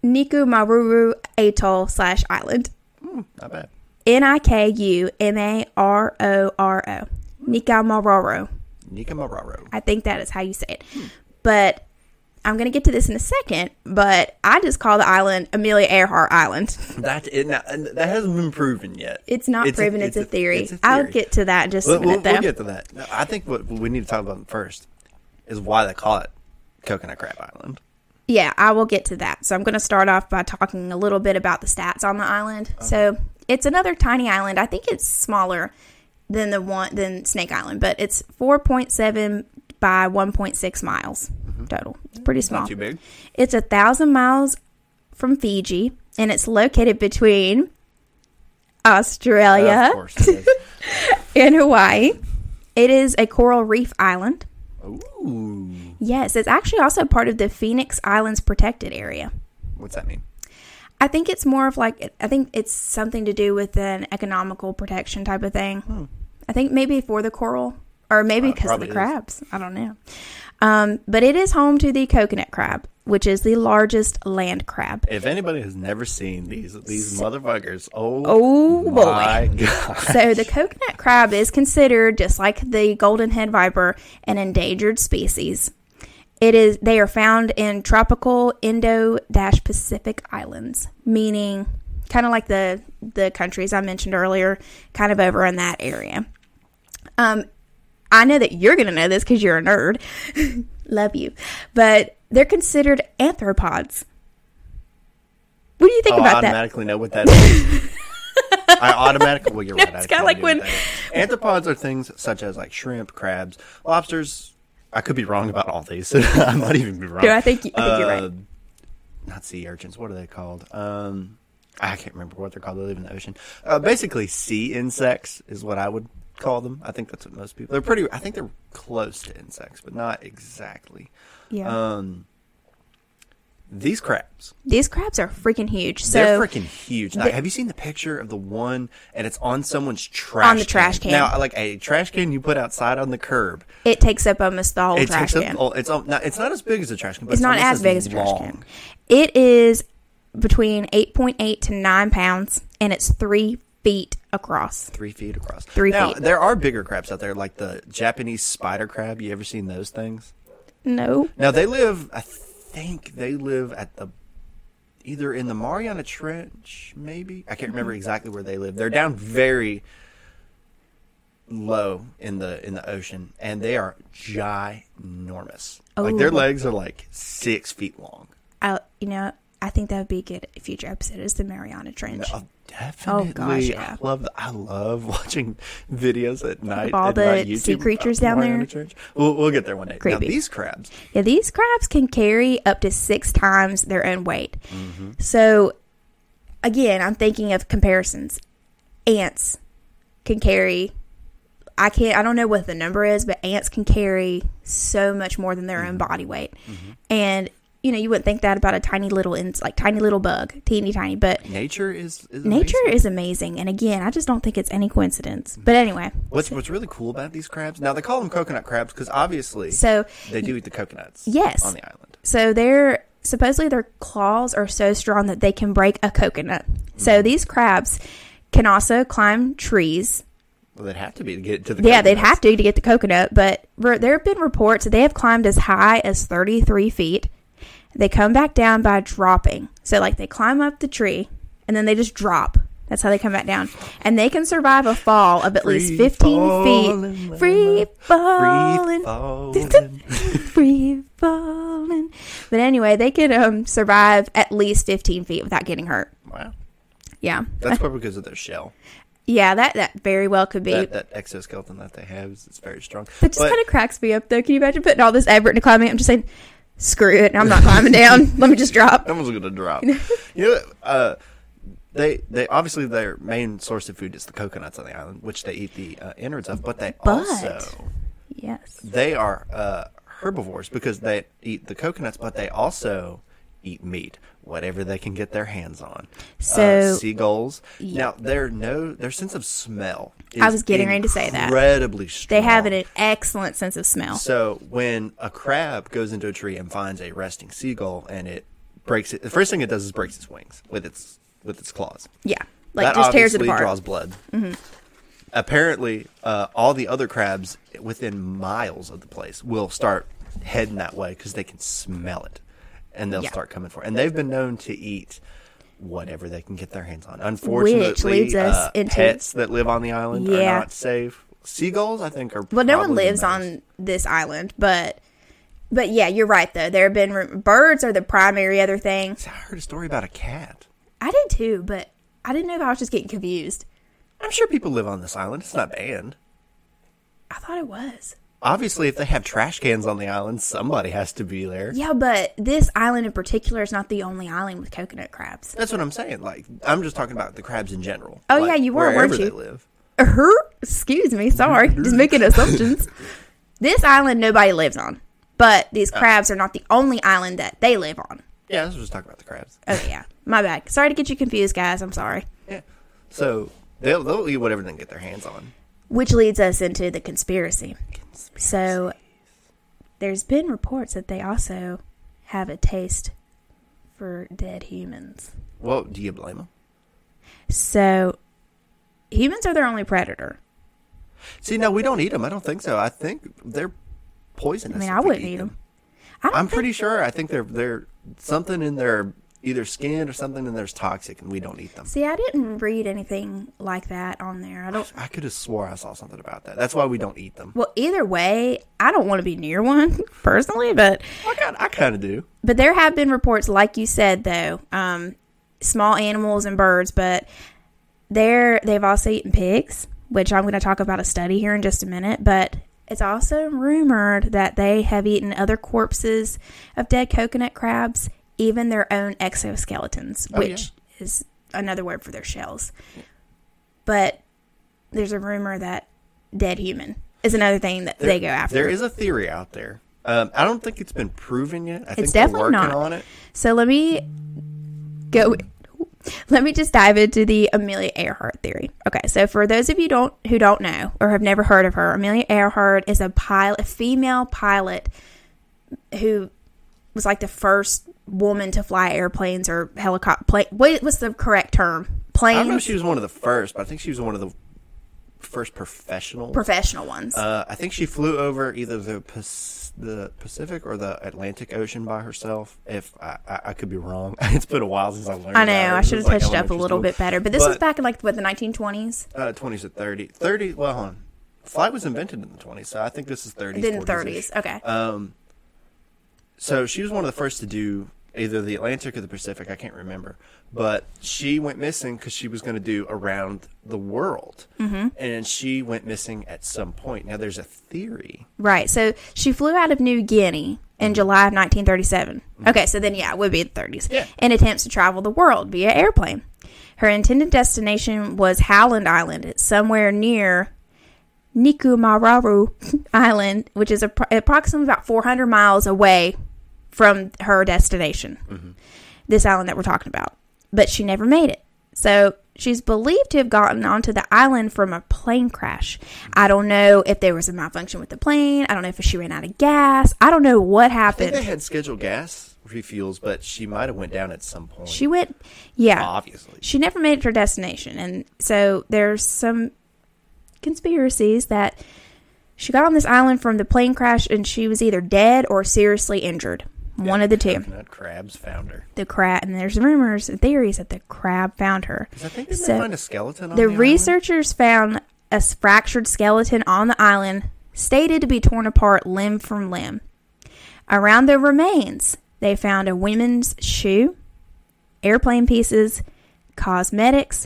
Niku Maruru Atoll slash island. Hmm, not bad. N I K U M A R O R O. Nikamaroro. Nika Mararo. I think that is how you say it. Hmm. But I'm going to get to this in a second. But I just call the island Amelia Earhart Island. That it, now, that hasn't been proven yet. It's not It's a- proven, it's, a, theory. it's a I'll get to that just We'll, a minute, we'll, we'll get to that. No, I think what we need to talk about first is why they call it Coconut Crab Island. Yeah, I will get to that. So I'm going to start off by talking a little bit about the stats on the island. So it's another tiny island. I think it's smaller than the one than Snake Island, but it's 4.7 by 1.6 miles mm-hmm. total. It's pretty small. Not too big. It's a thousand miles from Fiji, and it's located between Australia is. and Hawaii. It is a coral reef island. Ooh. Yes, it's actually also part of the Phoenix Islands protected area. What's that mean? I think it's more of like I think it's something to do with an economical protection type of thing. I think maybe for the coral or maybe Uh, because of the is. crabs. I don't know. Um, but it is home to the coconut crab, which is the largest land crab. If anybody has never seen these these motherfuckers, oh, Oh, boy. my god! So the coconut crab is considered just like the golden head viper an endangered species. It is they are found in tropical Indo-Pacific islands, meaning kind of like the the countries I mentioned earlier, kind of over in that area. Um I know that you're going to know this cuz you're a nerd. Love you. But they're considered arthropods. What do you think oh, about that? I automatically know what that is. I automatically. Well, you're right. I it's kinda like when- that is. arthropods are things such as like shrimp, crabs, lobsters. I could be wrong about all these. I might even be wrong. No, I think you- I think you're right. Uh, Not sea urchins. What are they called? Um, I can't remember what they're called. They live in the ocean. Uh, basically, sea insects is what I would call them. I think that's what most people. They're pretty. I think they're close to insects, but not exactly. Yeah. Um, These crabs, These crabs are freaking huge. So they're freaking huge. Now, the- have you seen the picture of the one and it's on someone's trash On the trash can. Now, like a trash can you put outside on the curb, it takes up almost the whole it trash takes can. up. It's not, it's not as big as a trash can, but it's not as big as a trash can. It is between 8.8 to 9 pounds, and it's three feet across. Three feet across. Three now, feet. There are bigger crabs out there, like the Japanese spider crab. You ever seen those things? No. Now they live. I think they live at the either in the Mariana Trench, maybe. I can't Mm-hmm. remember exactly where they live. They're down very low in the in the ocean, and they are ginormous. Like their Oh. legs are like six feet long. I, you know, I think that would be a good future episode. Is the Mariana Trench? Oh, definitely. gosh, yeah. I love. The, I love watching videos at night. all the sea YouTube, creatures uh, down there. We'll, we'll get there one day. Now, these crabs, Yeah, these crabs can carry up to six times their own weight. Mm-hmm. So, again, I'm thinking of comparisons. Ants can carry. I can't. I don't know what the number is, but ants can carry so much more than their Mm-hmm. own body weight, and you know you wouldn't think that about a tiny little ins like tiny little bug, teeny tiny, but nature is, is nature amazing. is amazing. And again, I just don't think it's any coincidence. But anyway, What's what's really cool about these crabs? Now they call them coconut crabs because obviously so they do eat the coconuts. Yes. on the island. So they're supposedly their claws are so strong that they can break a coconut. Mm-hmm. So these crabs can also climb trees. Well, they'd have to be to get to the. Yeah, they'd have to to get the coconut, but re- there have been reports that they have climbed as high as 33 feet. They come back down by dropping. So like they climb up the tree and then they just drop. That's how they come back down. And they can survive a fall of at least 15 falling, feet. Free falling. Free falling. free falling. But anyway, they could um, survive at least 15 feet without getting hurt. wow, Yeah. that's probably because of their shell. yeah, that, that very well could be. That, that exoskeleton that they have is it's very strong. but just kind of cracks me up, though. Can you imagine putting all this effort into climbing? I'm just saying, screw it. I'm not climbing down. Let me just drop. Someone's gonna drop. you know, uh, they they obviously their main source of food is the coconuts on the island, which they eat the uh, innards of. But they But- also Yes. they are uh, herbivores because they eat the coconuts, but they also eat meat, whatever they can get their hands on. So- uh, seagulls. Now their no their sense of smell. Is I was getting ready to say that. Incredibly strong. They have an excellent sense of smell. So when a crab goes into a tree and finds a resting seagull and it breaks it, the first thing it does is breaks its wings with its with its claws. Yeah. Like, that just tears it apart. Mm-hmm. draws blood. Apparently, uh, all the other crabs within miles of the place will start heading that way because they can smell it, and they'll Yeah. start coming for. it. And they've been known to eat whatever they can get their hands on. Unfortunately, Which leads us uh, into- pets that live on the island Yeah. are not safe. Seagulls, I think, are Well, no one lives on this island, but. But yeah, you're right though. There have been re- birds are the primary other thing. I heard a story about a cat. I did too, but I didn't know if I was just getting confused. I'm sure people live on this island. It's not banned. I thought it was. Obviously, if they have trash cans on the island, somebody has to be there. Yeah, but this island in particular is not the only island with coconut crabs. That's what I'm saying. Like, I'm just talking about the crabs in general. Oh, Like, yeah, you were, wherever weren't you? They live. Er, excuse me, sorry, just making assumptions. This island nobody lives on, but these Oh. crabs are not the only island that they live on. Yeah, I was just talking about the crabs. Oh yeah, my bad. Sorry to get you confused, guys. I'm sorry. Yeah. So they'll they'll eat whatever they can get their hands on. Which leads us into the conspiracy. So, there's been reports that they also have a taste for dead humans. Well, do you blame them? So, humans are their only predator. See, no, we don't eat them. I don't think so. I think they're poisonous. I mean, I wouldn't eat them. them. I am pretty sure. I think they're they're something in their either skin or something and there's toxic, and we don't eat them. See, I didn't read anything like that on there. I don't. I could have swore I saw something about that. That's why we don't eat them. Well, either way, I don't want to be near one personally, but I kind I kind of do. but there have been reports, like you said, though, um, small animals and birds, but they're they've also eaten pigs, which I'm going to talk about a study here in just a minute. But it's also rumored that they have eaten other corpses of dead coconut crabs, even their own exoskeletons, Oh, which is another word for their shells. But there's a rumor that dead human is another thing that they go after. There is a theory out there Um, I don't think it's been proven yet. I It's definitely working not. on it. So let me go. Let me just dive into the Amelia Earhart theory. Okay, so for those of you don't who don't know or have never heard of her, Amelia Earhart is a pilot, a female pilot who was like the first woman to fly airplanes or helicopter. Plane, what was the correct term? Planes. I don't know if she was one of the first, but I think she was one of the first professional. professional ones. uh, I think she flew over either the the Pacific or the Atlantic Ocean by herself. If I, I, I could be wrong, it's been a while since I learned. I know. I should have like touched up a little bit better, but this was back in like what the 1920s. Uh, 20s to 30. 30, well, hold on. Flight was invented in the 20s, so I think this is 30s. Then 40s -ish. 30s. Okay. Um, so she was one of the first to do either the Atlantic or the Pacific. I can't remember, but she went missing because she was going to do around the world, mm-hmm. and she went missing at some point. Now there's a theory. Right. So she flew out of New Guinea in July of 1937. Okay, so then yeah, it would be the 30s. Yeah. In attempts to travel the world via airplane. Her intended destination was Howland Island. It's somewhere near Nikumaru Island, which is appro- approximately about 400 miles away from her destination. Mm-hmm. This island that we're talking about. But she never made it. So she's believed to have gotten onto the island from a plane crash. I mm-hmm. don't know if there was a malfunction with the plane. I don't know if she ran out of gas. I don't know what I think happened. they had scheduled gas refuels, but she might have went down at some point. She went, yeah. obviously. She never made it to her destination. And so there's some conspiracies that she got on this island from the plane crash and she was either dead or seriously injured. One of the two. Coconut crabs found her. The crab, and there's rumors and theories that the crab found her. I think they So, might find a skeleton on The the, researchers found a fractured skeleton on the island, stated to be torn apart limb from limb. Around the remains, they found a women's shoe, airplane pieces, cosmetics.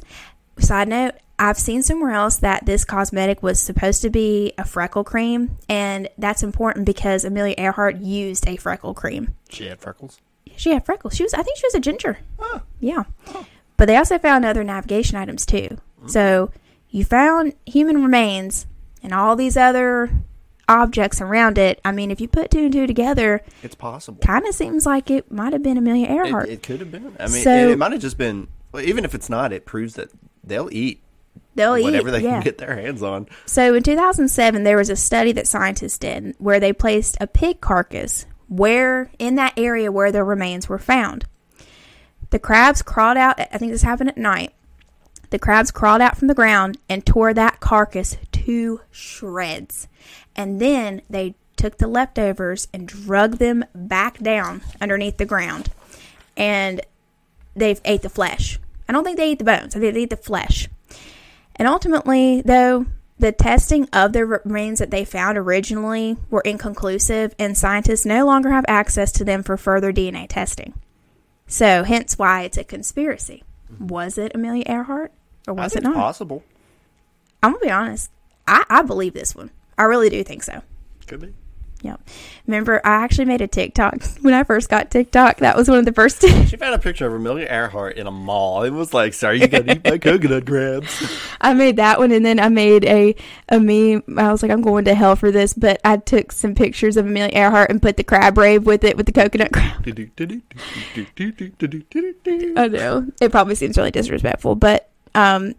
Side note, I've seen somewhere else that this cosmetic was supposed to be a freckle cream, and that's important because Amelia Earhart used a freckle cream. She had freckles. She had freckles. She was, I think, she was a ginger. Huh. Yeah. But they also found other navigation items too. Mm-hmm. So you found human remains and all these other objects around it. I mean, if you put two and two together, It's possible. kind of seems like it might have been Amelia It, Earhart. it could have been. I mean, So- it, it might have just been. Well, even if it's not, it proves that they'll eat They'll eat whatever eat, they yeah. can get their hands on. So in 2007, there was a study that scientists did where they placed a pig carcass where in that area where the remains were found. The crabs crawled out. I think this happened at night. The crabs crawled out from the ground and tore that carcass to shreds, and then they took the leftovers and drug them back down underneath the ground, and they ate the flesh. I don't think they ate the bones. I think they ate the flesh. And ultimately, though, the testing of the remains that they found originally were inconclusive, and scientists no longer have access to them for further DNA testing. So, hence why it's a conspiracy. Was it Amelia Earhart or was it it's not? possible. I'm gonna be honest. I, I believe this one. I really do think so. Could be. Yep. Remember, I actually made a TikTok when I first got TikTok. That was one of the first. She found a picture of Amelia Earhart in a mall. It was like, "Sorry, you gotta eat my coconut crabs." I made that one, and then I made a a meme. I was like, I'm going to hell for this, but I took some pictures of Amelia Earhart and put the crab rave with it with the coconut crab. I know it probably seems really disrespectful, but um,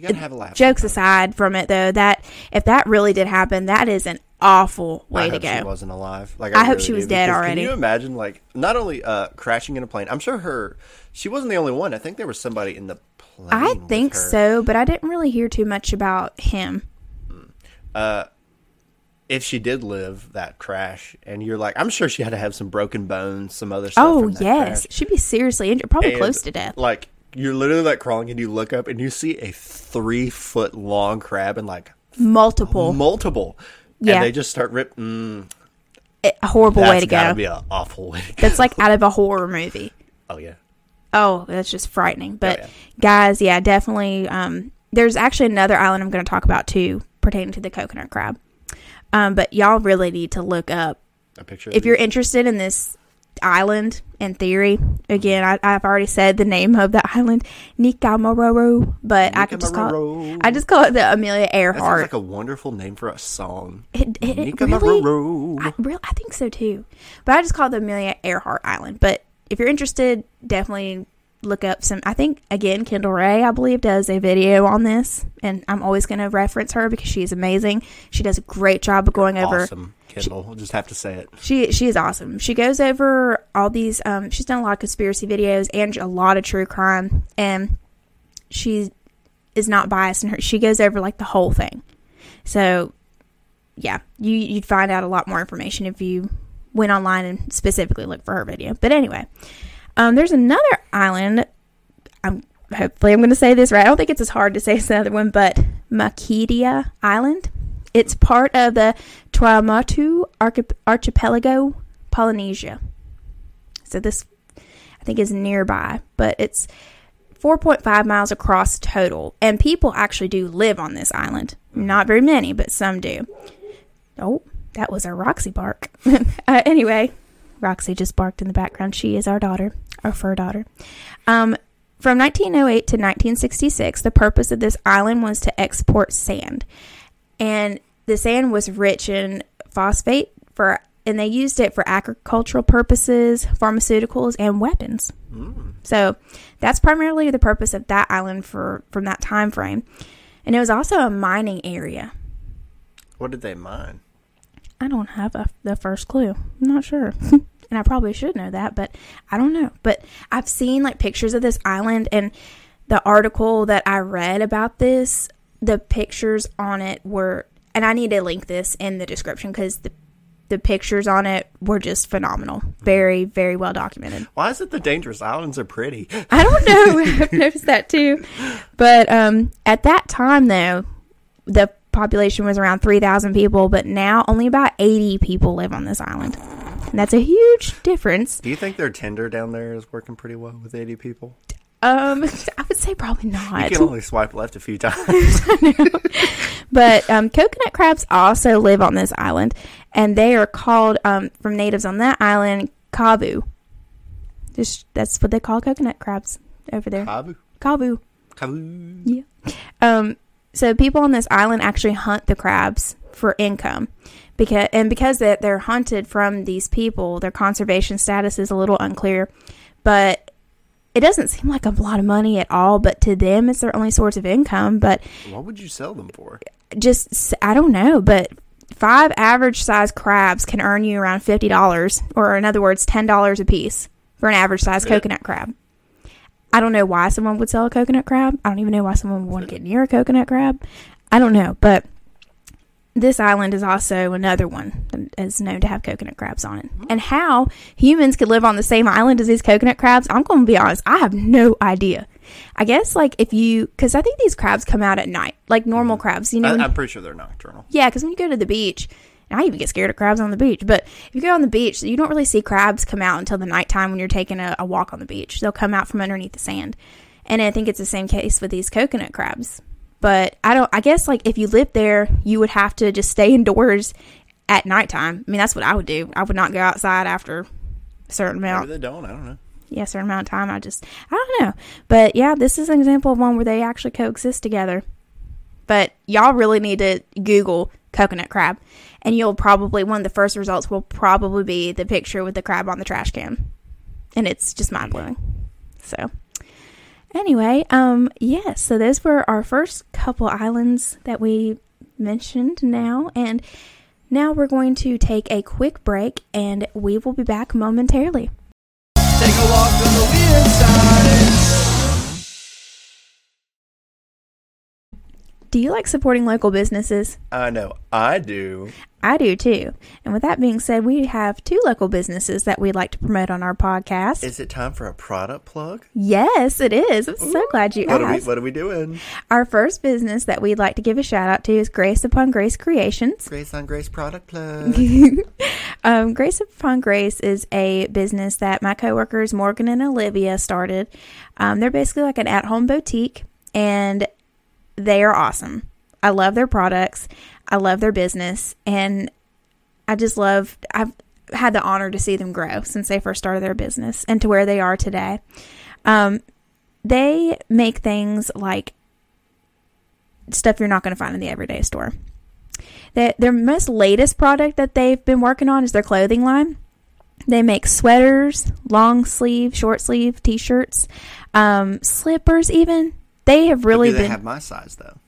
gotta have a laugh. jokes aside from it, though, that if that really did happen, that is an awful way I to hope She wasn't alive. Like I hope really she was do, dead already. Can you imagine, like, not only uh, crashing in a plane? I'm sure her. She wasn't the only one. I think there was somebody in the plane. I think so, but I didn't really hear too much about him. If she did live that crash, and you're like, I'm sure she had to have some broken bones, some other stuff. Oh yes, crash. she'd be seriously injured, probably And, close to death. Like you're literally like crawling, and you look up, and you see a three foot long crab, and like Multiple, multiple. Yeah. And they just start ripping. Mm, a horrible way to go. be an awful way to go. That's like out of a horror movie. Oh yeah. Oh, that's just frightening. But yeah. guys, yeah, definitely. Um, there's actually another island I'm going to talk about too, pertaining to the coconut crab. Um, but y'all really need to look up A picture. if you're interested in this island in theory. Again, I, I've already said the name of the island, Nikumaroro, but I could just call it, I just call it the Amelia Earhart. That sounds like a wonderful name for a song. It, it, really, I, real, I think so too. But I just call it the Amelia Earhart Island. But if you're interested, definitely look up some. I think again, Kendall Rae, I believe, does a video on this, and I'm always going to reference her because she's amazing. She does a great job of going over. Awesome, Kendall. We'll just have to say it. She she is awesome. She goes over all these. Um, she's done a lot of conspiracy videos and a lot of true crime, and she is not biased in her. She goes over like the whole thing. So, yeah, you you'd find out a lot more information if you went online and specifically looked for her video. But anyway, um, there's another island. I'm hopefully I'm going to say this right. I don't think it's as hard to say as the other one, but Makatea Island. It's part of the Tuamotu archipelago, Polynesia. So this, I think, is nearby, but it's 4.5 miles across total, and people actually do live on this island. Not very many, but some do. Oh, that was a Roxy bark. uh, anyway, Roxy just barked in the background. She is our daughter, our fur daughter. Um, from 1908 to 1966, the purpose of this island was to export sand, and the sand was rich in phosphate for, and they used it for agricultural purposes, pharmaceuticals, and weapons. So that's primarily the purpose of that island for from that time frame, and it was also a mining area. What did they mine? I don't have a, the first clue. I'm not sure. and I probably should know that, but I don't know. But I've seen like pictures of this island and the article that I read about this, the pictures on it were and I need to link this in the description cuz the the pictures on it were just phenomenal. Very very well documented. Why is it the dangerous islands are pretty? I don't know. I've noticed that too. But um, at that time, though, the population was around 3,000 people, but now only about 80 people live on this island. And that's a huge difference. Do you think their Tinder down there is working pretty well with 80 people? Um, I would say probably not. You can only swipe left a few times. But um, coconut crabs also live on this island, and they are called um, from natives on that island kabu. Just that's what they call coconut crabs over there. Kabu. Kabu. Kabu. Yeah. Um, so people on this island actually hunt the crabs for income, because and because that they're hunted from these people, their conservation status is a little unclear, but it doesn't seem like a lot of money at all. But to them, it's their only source of income. But What would you sell them for? just I don't know, but five average size crabs can earn you around fifty dollars, or in other words, ten dollars a piece for an average size coconut crab. I don't know why someone would sell a coconut crab. I don't even know why someone would want to get near a coconut crab. I don't know, but this island is also another one that is known to have coconut crabs on it. And how humans could live on the same island as these coconut crabs, I'm going to be honest, I have no idea. I guess like if you, because I think these crabs come out at night, like normal mm-hmm. crabs. You know, I, I'm pretty sure they're nocturnal. yeah, because when you go to the beach, and I even get scared of crabs on the beach, but if you go on the beach, you don't really see crabs come out until the nighttime when you're taking a, a walk on the beach. They'll come out from underneath the sand. And I think it's the same case with these coconut crabs. But I don't, I guess like if you lived there, you would have to just stay indoors at nighttime. I mean, that's what I would do. I would not go outside after a certain amount Maybe they don't. I don't know. yeah, a certain amount of time. I just, I don't know. But yeah, this is an example of one where they actually coexist together. But y'all really need to Google coconut crab, and you'll probably, one of the first results will probably be the picture with the crab on the trash can. And it's just mind blowing. So, anyway, um, yes, so those were our first couple islands that we mentioned now. And now we're going to take a quick break, and we will be back momentarily. Take a walk on the weird side. Do you like supporting local businesses? I know. I do. I do too. And with that being said, we have two local businesses that we'd like to promote on our podcast. Is it time for a product plug? yes, it is. I'm so glad you What are we asked. What are we doing? Our first business that we'd like to give a shout out to is Grace Upon Grace Creations. Grace on Grace product plug. um, Grace Upon Grace is a business that my coworkers Morgan and Olivia started. Um, they're basically like an at-home boutique, and they are awesome. I love their products. I love their business, and I just love. I've had the honor to see them grow since they first started their business and to where they are today. Um, they make things like stuff you're not going to find in the everyday store. Their, their most latest product that they've been working on is their clothing line. They make sweaters, long sleeve, short sleeve t-shirts, um, slippers. Even they have really they been. have my size though?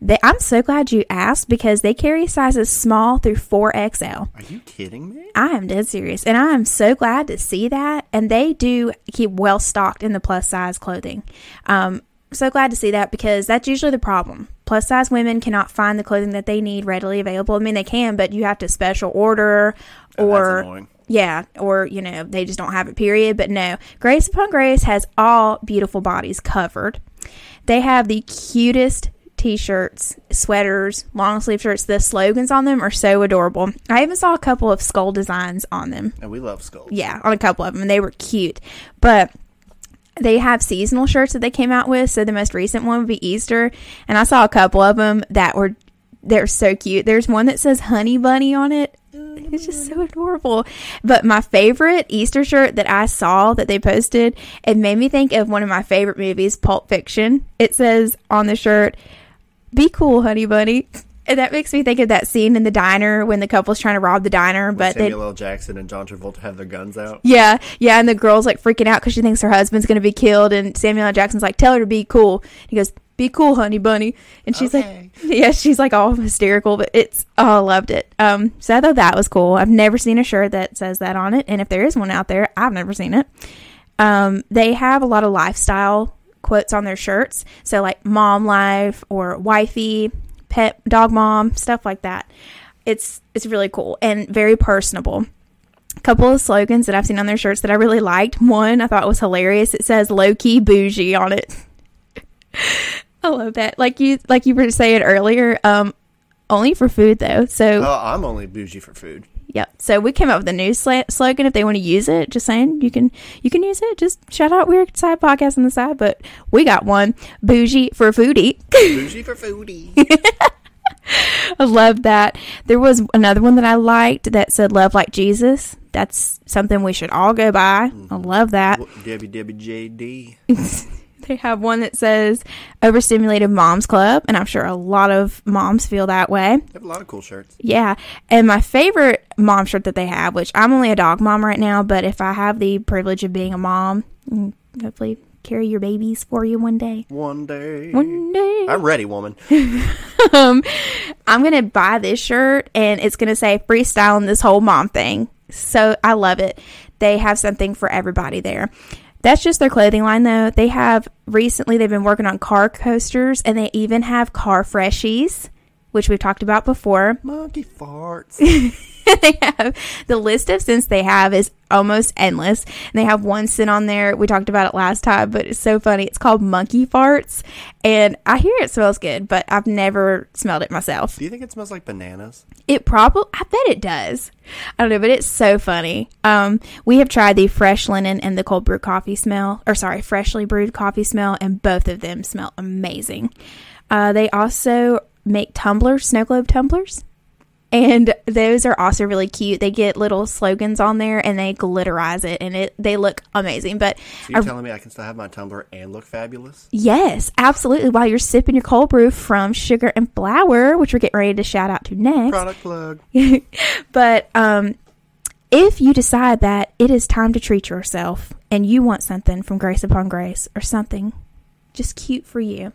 They, I'm so glad you asked because they carry sizes small through 4XL. Are you kidding me? I am dead serious, and I am so glad to see that. And they do keep well stocked in the plus size clothing. Um, so glad to see that because that's usually the problem. Plus size women cannot find the clothing that they need readily available. I mean, they can, but you have to special order Oh, or annoying. yeah, or you know they just don't have it. Period. But no, Grace Upon Grace has all beautiful bodies covered. They have the cutest t-shirts, sweaters, long sleeve shirts. The slogans on them are so adorable. I even saw a couple of skull designs on them. And we love skulls. Yeah, on a couple of them, and they were cute. But they have seasonal shirts that they came out with. So the most recent one would be Easter, and I saw a couple of them that were they're so cute. There's one that says Honey Bunny on it. It's just so adorable. But my favorite Easter shirt that I saw that they posted, it made me think of one of my favorite movies, Pulp Fiction. It says on the shirt, "Be cool, Honey Bunny." And that makes me think of that scene in the diner when the couple's trying to rob the diner, but Samuel L. Jackson and John Travolta have their guns out. yeah, yeah, and the girl's like freaking out because she thinks her husband's gonna be killed, and Samuel L. Jackson's like, "Tell her to be cool." He goes, "Be cool, honey bunny," and she's Okay. like, "Yeah," she's like all hysterical, but it's oh, I loved it. Um, so I thought that was cool. I've never seen a shirt that says that on it, and if there is one out there, I've never seen it. Um, they have a lot of lifestyle quotes on their shirts, so like "mom life" or "wifey," "pet dog mom," stuff like that. It's it's really cool and very personable couple of slogans that I've seen on their shirts that I really liked. One I thought was hilarious. It says low key bougie on it. I love that. Like you like you were saying earlier, um only for food though. So Oh, I'm only bougie for food. Yeah. So we came up with a new sla- slogan if they want to use it. Just saying you can you can use it. Just shout out weird side podcast on the side, but we got one bougie for foodie. Bougie for foodie. I love that. There was another one that I liked that said love like Jesus. That's something we should all go by. I mm-hmm. love that. WWJD. They have one that says Overstimulated Moms Club, and I'm sure a lot of moms feel that way. They have a lot of cool shirts. Yeah. And my favorite mom shirt that they have, which I'm only a dog mom right now, but if I have the privilege of being a mom, mm, hopefully carry your babies for you one day. One day. One day. I'm ready, woman. um, I'm gonna buy this shirt and it's gonna say freestyling this whole mom thing. So I love it. They have something for everybody there. That's just their clothing line though. They have recently they've been working on car coasters and they even have car freshies, which we've talked about before. Monkey farts. they have the list of scents they have is almost endless. And they have one scent on there. We talked about it last time, but it's so funny. It's called monkey farts. And I hear it smells good, but I've never smelled it myself. Do you think it smells like bananas? It probably, I bet it does. I don't know, but it's so funny. Um, we have tried the fresh linen and the cold brew coffee smell, or sorry, freshly brewed coffee smell, and both of them smell amazing. Uh, they also make tumblers, snow globe tumblers. And those are also really cute. They get little slogans on there and they glitterize it and it they look amazing. But So you're I- telling me I can still have my tumbler and look fabulous? yes, absolutely. While you're sipping your cold brew from Sugar and Flour, which we're getting ready to shout out to next. Product plug. but um, if you decide that it is time to treat yourself and you want something from Grace Upon Grace or something just cute for you,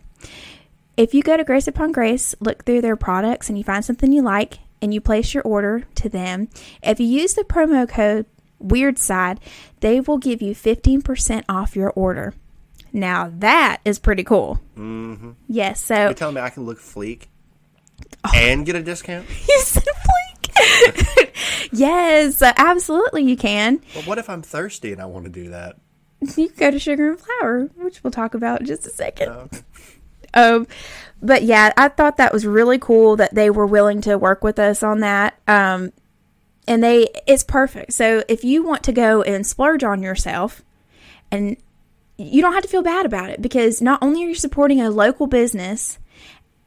if you go to Grace Upon Grace, look through their products, and you find something you like, and you place your order to them, if you use the promo code Weird Side, they will give you 15% off your order. Now that is pretty cool. Mm-hmm. Yes, so You're telling me I can look fleek and get a discount? you said flink. yes, absolutely you can. Well, what if I'm thirsty and I want to do that? You can go to Sugar and Flour, which we'll talk about in just a second. Oh. Um, but yeah, I thought that was really cool that they were willing to work with us on that. Um, and they, it's perfect. So if you want to go and splurge on yourself, and you don't have to feel bad about it because not only are you supporting a local business,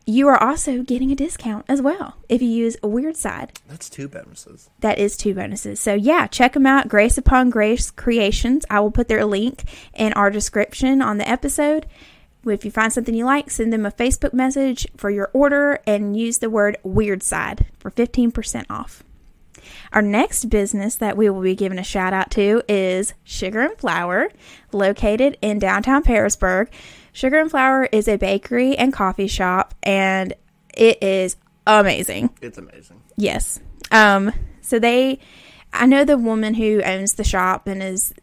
you are also getting a discount as well if you use a Weird Side. That's two bonuses. That is two bonuses. So yeah, check them out. Grace Upon Grace Creations. I will put their link in our description on the episode. If you find something you like, send them a Facebook message for your order and use the word Weird Side for 15% off. Our next business that we will be giving a shout out to is Sugar and Flour, located in downtown Pearisburg. Sugar and Flour is a bakery and coffee shop, and it is amazing. It's amazing. Yes. Um. So they, I know the woman who owns the shop and is,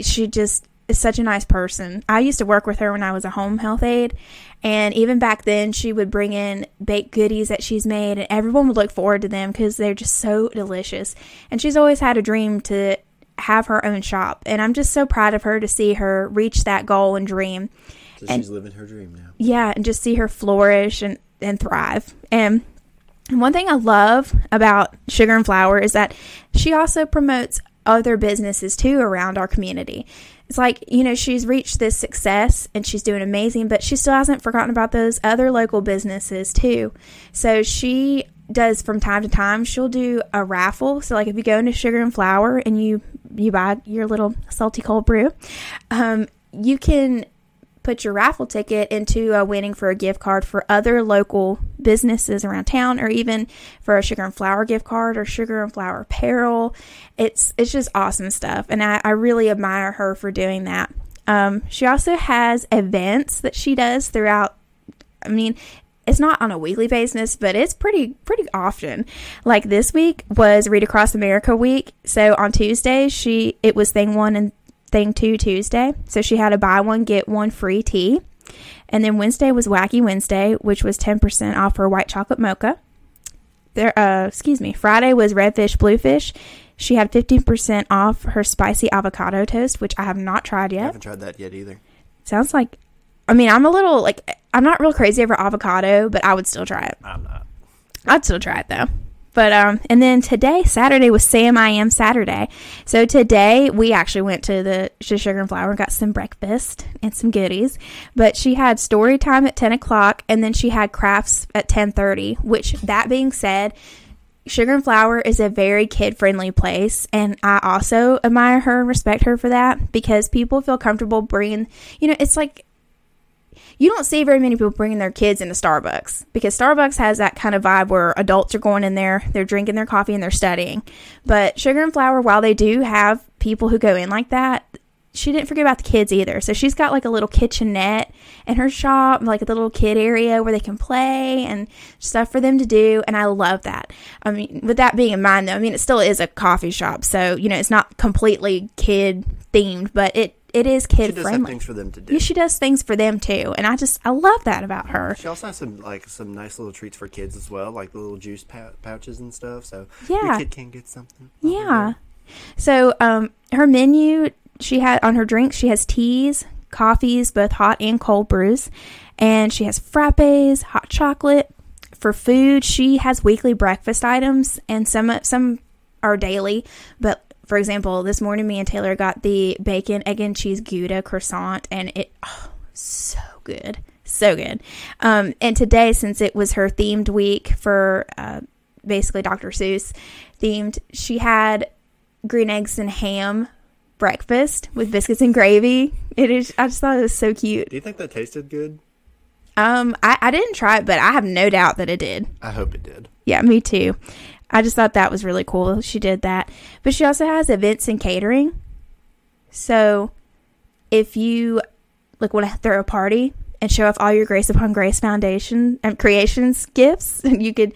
she just is such a nice person. I used to work with her when I was a home health aide, and even back then she would bring in baked goodies that she's made, and everyone would look forward to them because they're just so delicious. And she's always had a dream to have her own shop, and I'm just so proud of her to see her reach that goal and dream. So And- she's living her dream now. yeah, and just see her flourish and, and thrive. And one thing I love about Sugar and Flour is that she also promotes other businesses too around our community. It's like, you know, she's reached this success and she's doing amazing, but she still hasn't forgotten about those other local businesses too. So she does from time to time, she'll do a raffle. So like if you go into Sugar and Flour and you you buy your little salty cold brew, um, you can put your raffle ticket into uh, winning for a gift card for other local businesses around town or even for a sugar and flour gift card or sugar and flour apparel it's it's just awesome stuff and i, I really admire her for doing that um, she also has events that she does throughout i mean it's not on a weekly basis, but it's pretty pretty often. Like this week was Read Across America week. So on Tuesday, she it was thing one and thing two Tuesday. So she had a buy one get one free tea. And then Wednesday was Wacky Wednesday, which was 10% off her white chocolate mocha. There uh excuse me, Friday was Redfish Bluefish. She had 15% off her spicy avocado toast, which I have not tried yet. I haven't tried that yet either. Sounds like I mean, I'm a little like I'm not real crazy over avocado, but I would still try it. I'm not. I'd still try it though. But um, and then today, Saturday was Sam I Am Saturday. So today we actually went to the Sugar and Flour and got some breakfast and some goodies. But she had story time at ten o'clock, and then she had crafts at ten thirty. Which that being said, Sugar and Flour is a very kid friendly place, and I also admire her and respect her for that because people feel comfortable bringing. You know, it's like you don't see very many people bringing their kids into Starbucks because Starbucks has that kind of vibe where adults are going in there, they're drinking their coffee and they're studying. But Sugar and Flour, while they do have people who go in like that, she didn't forget about the kids either. So she's got like a little kitchenette in her shop, like a little kid area where they can play and stuff for them to do. And I love that. I mean, with that being in mind, though, I mean, it still is a coffee shop. So, you know, it's not completely kid themed, but it, it is She kid friendly. things for them to do. Yeah, she does things for them too, and I just I love that about her. She also has some like some nice little treats for kids as well, like the little juice pou- pouches and stuff. So Yeah. your kid can get something. Yeah. So um, her menu she had on her drinks she has teas, coffees, both hot and cold brews, and she has frappes, hot chocolate. For food, she has weekly breakfast items, and some some are daily. But for example, this morning me and Taylor got the bacon, egg and cheese Gouda croissant, and it oh, so good, so good. Um, and today, since it was her themed week for uh, basically Dr. Seuss themed, she had green eggs and ham breakfast with biscuits and gravy. It is. I just thought it was so cute. Do you think that tasted good? Um, I, I didn't try it, but I have no doubt that it did. I hope it did. Yeah, me too. I just thought that was really cool. She did that. But she also has events and catering. So if you like want to throw a party and show off all your Grace Upon Grace Foundation and creations gifts, you could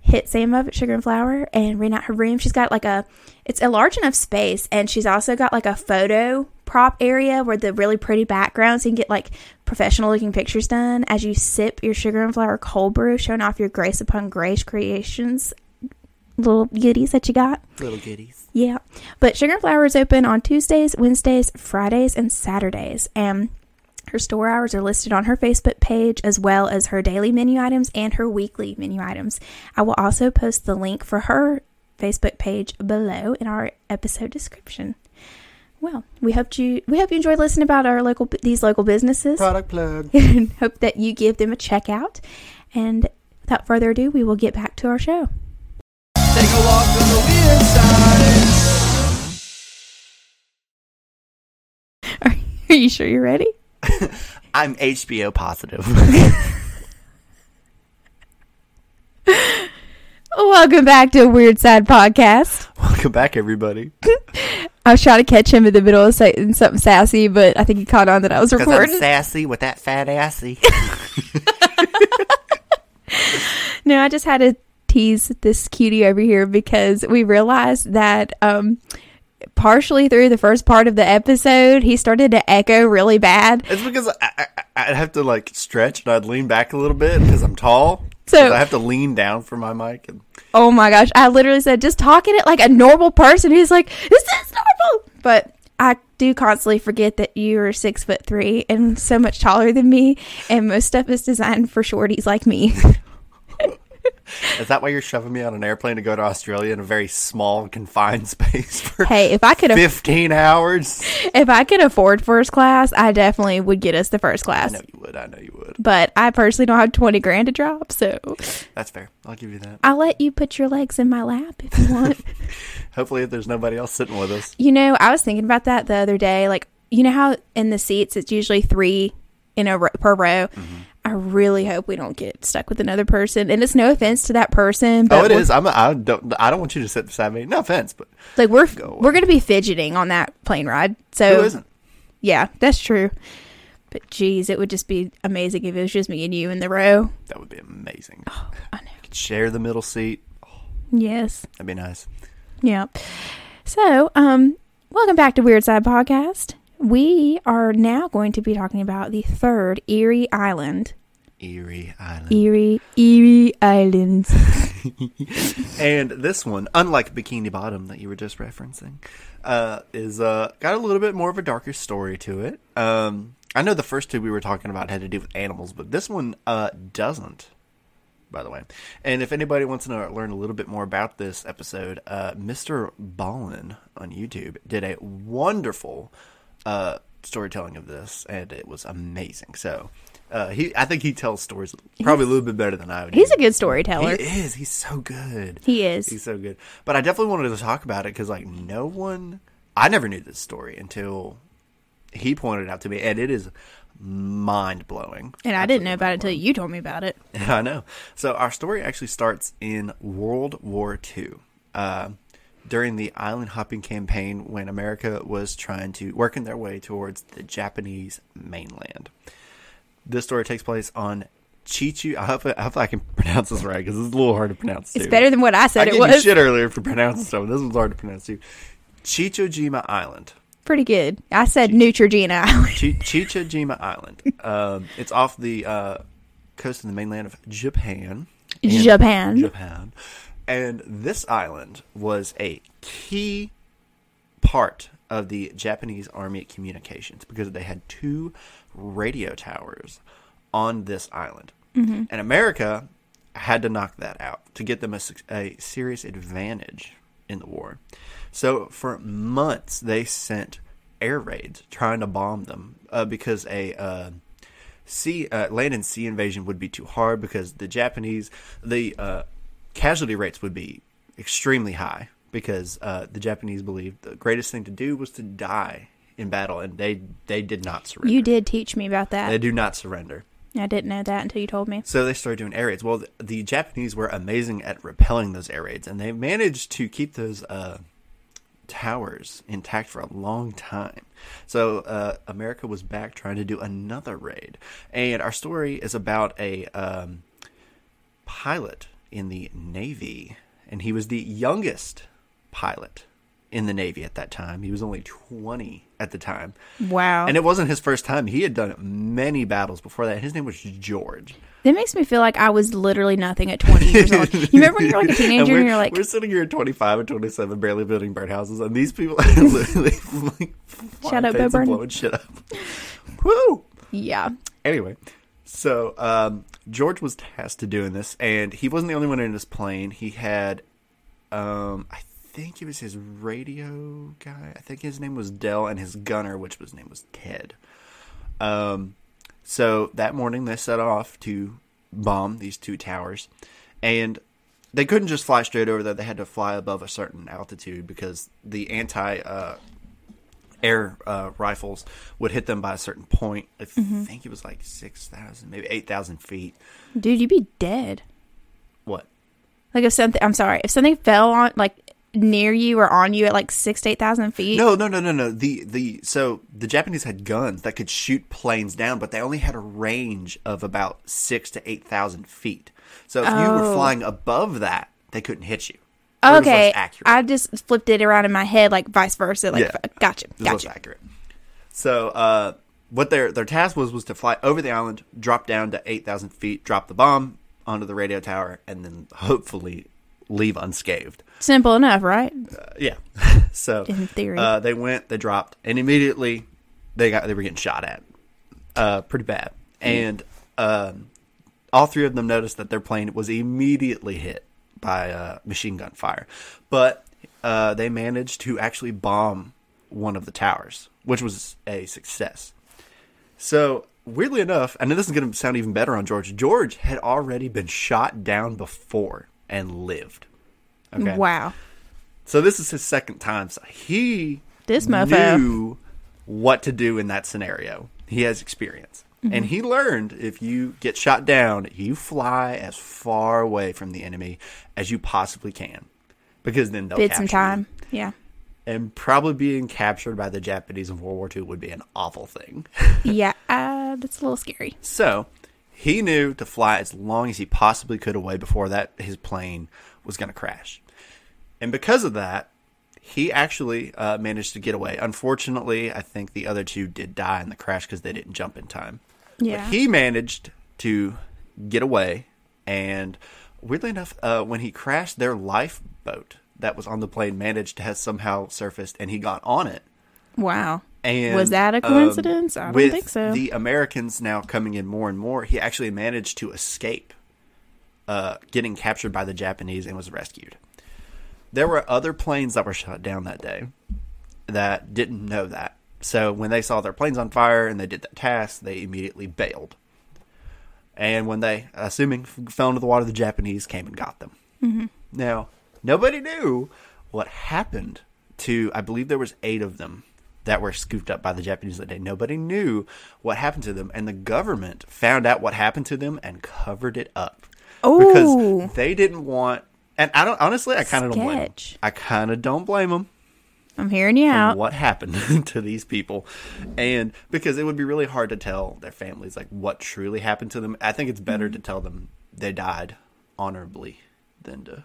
hit Sam up at Sugar and Flour and rent out her room. She's got like a it's a large enough space and she's also got like a photo prop area where the really pretty backgrounds so you can get like professional looking pictures done as you sip your sugar and flour cold brew, showing off your Grace Upon Grace creations little goodies that you got. Little goodies. Yeah. But Sugar and Flour is open on Tuesdays, Wednesdays, Fridays, and Saturdays. And her store hours are listed on her Facebook page as well as her daily menu items and her weekly menu items. I will also post the link for her Facebook page below in our episode description. Well, we hope you we hope you enjoyed listening about our local these local businesses Product plug. and hope that you give them a check out. And without further ado, we will get back to our show. Take a walk on the weird side. Are you sure you're ready? I'm HBO positive. Welcome back to Weird Side Podcast. Welcome back, everybody. I was trying to catch him in the middle of saying something sassy, but I think he caught on that I was Because I'm recording. sassy with that fat assy. No, I just had to tease this cutie over here because we realized that um, partially through the first part of the episode, he started to echo really bad. It's because I, I, I'd have to like stretch and I'd lean back a little bit because I'm tall. So- I have to lean down for my mic. And Oh my gosh, I literally said, just talking it like a normal person. He's like, this is normal. But I do constantly forget that you are six foot three and so much taller than me, and most stuff is designed for shorties like me. is that why you're shoving me on an airplane to go to Australia in a very small, confined space for hey, if I could, aff- 15 hours? if I could afford first class, I definitely would get us the first class. I know you would. I know you would. But I personally don't have twenty grand to drop, so That's fair. I'll give you that. I'll let you put your legs in my lap if you want. Hopefully, if there's nobody else sitting with us. you know, I was thinking about that the other day. Like, you know how in the seats it's usually three in a ro- per row. Mm-hmm. I really hope we don't get stuck with another person. And it's no offense to that person, but Oh, it is. I'm. A, I don't. I don't want you to sit beside me. No offense, but Like we're Go we're gonna be fidgeting on that plane ride. So who isn't? yeah, that's true. But geez, it would just be amazing if it was just me and you in the row. That would be amazing. Oh, I know. Share the middle seat. Yes. That'd be nice. Yeah. So, um, welcome back to Weird Side Podcast. We are now going to be talking about the third Eerie Island. Eerie Island. Eerie, Eerie Islands. And this one, unlike Bikini Bottom that you were just referencing, uh, is uh, got a little bit more of a darker story to it. Um, I know the first two we were talking about had to do with animals, but this one uh, doesn't. By the way, and if anybody wants to know, learn a little bit more about this episode, uh, Mr. Ballen on YouTube did a wonderful uh, storytelling of this, and it was amazing. So, uh, he, I think he tells stories probably a little bit better than I would. He's do. a good storyteller. He is. He's so good. He is. He's so good. But I definitely wanted to talk about it because, like, no one. I never knew this story until he pointed it out to me, and it is mind blowing. And I didn't know about it until you told me about it. I know. So our story actually starts in World War II. Uh, during the island hopping campaign when America was trying to working their way towards the Japanese mainland. This story takes place on Chichu. I hope, I hope I can pronounce this right because it's a little hard to pronounce. It's too. better than what I I said gave it you was. shit earlier for pronouncing stuff. This one's hard to pronounce too. Chichi-Jima Island. Pretty good. I said Neutrogena Island. Chi- Chichi-Jima Island. Um, it's off the uh, coast of the mainland of Japan. Japan. Japan. And this island was a key part of the Japanese Army communications because they had two radio towers on this island. And America had to knock that out to get them a, a serious advantage in the war. So for months, they sent air raids trying to bomb them uh, because a uh, sea uh, land and sea invasion would be too hard because the Japanese the uh, casualty rates would be extremely high because uh, the Japanese believed the greatest thing to do was to die in battle, and they they did not surrender. You did teach me about that. They do not surrender. I didn't know that until you told me. So they started doing air raids. Well, the, the Japanese were amazing at repelling those air raids, and they managed to keep those uh, towers intact for a long time. So uh, America was back trying to do another raid, and our story is about a um, pilot in the Navy, and he was the youngest pilot in the Navy at that time. He was only twenty at the time. Wow. And it wasn't his first time. He had done many battles before that. His name was George. that makes me feel like I was literally nothing at 20 years old. You remember when you're like a teenager we're, and you're like, we're sitting here at 25 and 27, barely building birdhouses, and these people are literally like, Shut up, flying Bo things and blowing shit up. Woo! yeah. Anyway, so um, George was tasked to doing this, and he wasn't the only one in his plane. He had, um, I think it was his radio guy. I think his name was Dell, and his gunner, which was name was Ted. Um, so that morning they set off to bomb these two towers, and they couldn't just fly straight over there. They had to fly above a certain altitude because the anti uh, air uh, rifles would hit them by a certain point. I think it was like six thousand, maybe eight thousand feet. Dude, you'd be dead. What? Like if something, I'm sorry, if something fell on like near you or on you at like six to eight thousand feet. No, no, no, no, no. The the so the Japanese had guns that could shoot planes down, but they only had a range of about six to eight thousand feet. So if you were Oh. flying above that, they couldn't hit you. Okay. I just flipped it around in my head like vice versa. Like, Yeah. f- gotcha, less gotcha. accurate. So uh, what their their task was was to fly over the island, drop down to eight thousand feet, drop the bomb onto the radio tower, and then hopefully leave unscathed. Simple enough, right? Uh, yeah. so In theory. uh, they went, they dropped, and immediately they got they were getting shot at, uh, pretty bad. And um, all three of them noticed that their plane was immediately hit by uh, machine gun fire, but uh, they managed to actually bomb one of the towers, which was a success. So weirdly enough, and this is going to sound even better on George. George had already been shot down before and lived. Okay. Wow. So this is his second time. So he This mofo. knew what to do in that scenario. He has experience. Mm-hmm. And he learned if you get shot down, you fly as far away from the enemy as you possibly can. Because then they'll Bid some capture you. time. Yeah. And probably being captured by the Japanese in World War II would be an awful thing. Yeah, uh, that's a little scary. So he knew to fly as long as he possibly could away before that his plane was going to crash. And because of that, he actually uh, managed to get away. Unfortunately, I think the other two did die in the crash because they didn't jump in time. Yeah. But he managed to get away. And weirdly enough, uh, when he crashed, their lifeboat that was on the plane managed to have somehow surfaced, and he got on it. wow. And Was that a um, coincidence? I don't think so. The Americans now coming in more and more, he actually managed to escape, uh, getting captured by the Japanese and was rescued. There were other planes that were shot down that day that didn't know that. So when they saw their planes on fire and they did that task, they immediately bailed. And when they, assuming fell into the water, the Japanese came and got them. Mm-hmm. Now, nobody knew what happened to, I believe there was eight of them that were scooped up by the Japanese that day. Nobody knew what happened to them, and the government found out what happened to them and covered it up Ooh. because they didn't want. And I don't honestly, I kind of don't blame them. I kind of don't blame them I'm hearing you out. what happened to these people, and because it would be really hard to tell their families like what truly happened to them. I think it's better to tell them they died honorably than to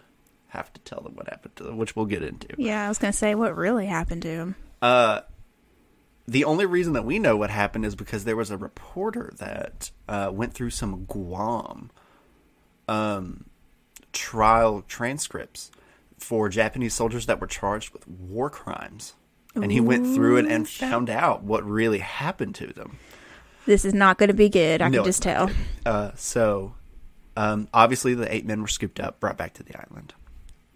have to tell them what happened to them, which we'll get into. Yeah, I was gonna say what really happened to him. Uh, the only reason that we know what happened is because there was a reporter that uh, went through some Guam um, trial transcripts for Japanese soldiers that were charged with war crimes. And he went through it and found out what really happened to them. This is not gonna be good. I No, can just tell. Uh, so, um, obviously, the eight men were scooped up, brought back to the island.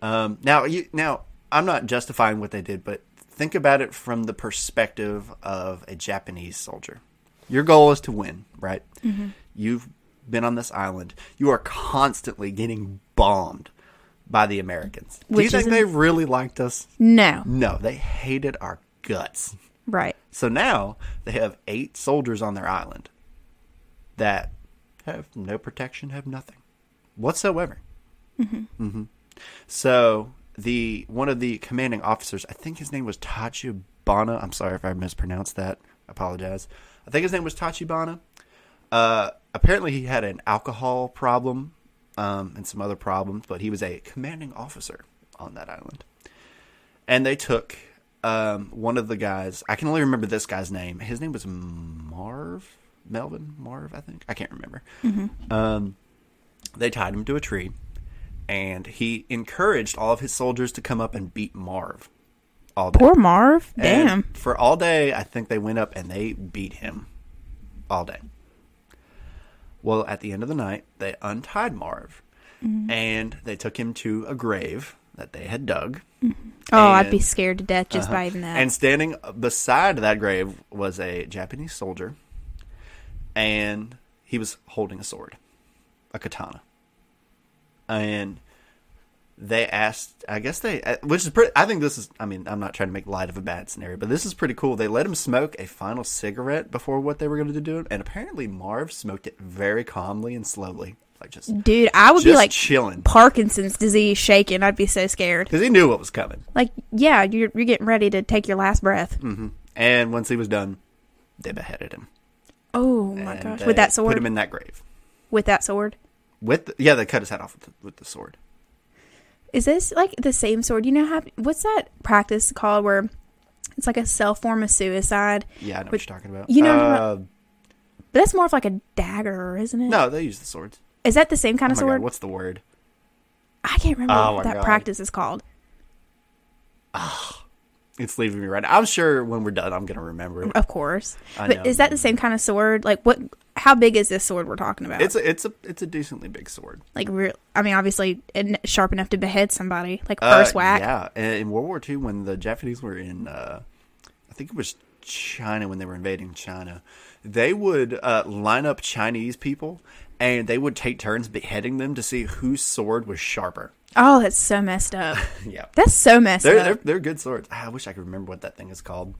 Um, now, you, now I'm not justifying what they did, but think about it from the perspective of a Japanese soldier. Your goal is to win, right? Mm-hmm. You've been on this island. You are constantly getting bombed by the Americans. Do you think they really liked us? No. No, they hated our guts. Right. So now they have eight soldiers on their island that have no protection, have nothing whatsoever. Mm-hmm. So the one of the commanding officers, I think his name was Tachibana. I'm sorry if I mispronounced that. I apologize. I think his name was Tachibana. Uh, apparently, he had an alcohol problem um, and some other problems, but he was a commanding officer on that island and they took um, one of the guys. I can only remember this guy's name. His name was Marv, Melvin Marv, I think. I can't remember. Um, they tied him to a tree, and he encouraged all of his soldiers to come up and beat Marv all day. Poor Marv. And Damn. For all day, I think they went up and they beat him all day. Well, at the end of the night, they untied Marv and they took him to a grave that they had dug. Oh, I'd be scared to death just Uh-huh. by even that. And standing beside that grave was a Japanese soldier, and he was holding a sword. a katana, and they asked. I guess they, uh, which is pretty. I think this is. I mean, I'm not trying to make light of a bad scenario, but this is pretty cool. They let him smoke a final cigarette before what they were going to do, and apparently Marv smoked it very calmly and slowly, like just Dude, I would be like chilling Parkinson's disease shaking. I'd be so scared. because he knew what was coming. Like, yeah, you're you're getting ready to take your last breath. hmm And once he was done, they beheaded him. Oh my And gosh, with that sword? put him in that grave. with that sword. With the, yeah, they cut his head off with the, with the sword. Is this like the same sword? You know how what's that practice called where it's like a self form of suicide, Yeah, I know With- what you're talking about. you know what I'm Uh, but that's more of like a dagger, isn't it? no, they use the swords. Is that the same kind Oh of my God, sword? what's the word? I can't remember Oh what my that God. practice is called. It's leaving me right now. I'm sure when we're done, I'm gonna remember it. Of course. I but know. is that the same kind of sword? Like what how big is this sword we're talking about? It's a it's a it's a decently big sword. like real I mean obviously sharp enough to behead somebody. Like Uh, first whack. Yeah, in World War II, when the Japanese were in, uh, I think it was China when they were invading China, they would uh, line up Chinese people and they would take turns beheading them to see whose sword was sharper. Oh, that's so messed up. Yeah, That's so messed they're up. they're, they're good swords. Ah, I wish I could remember what that thing is called.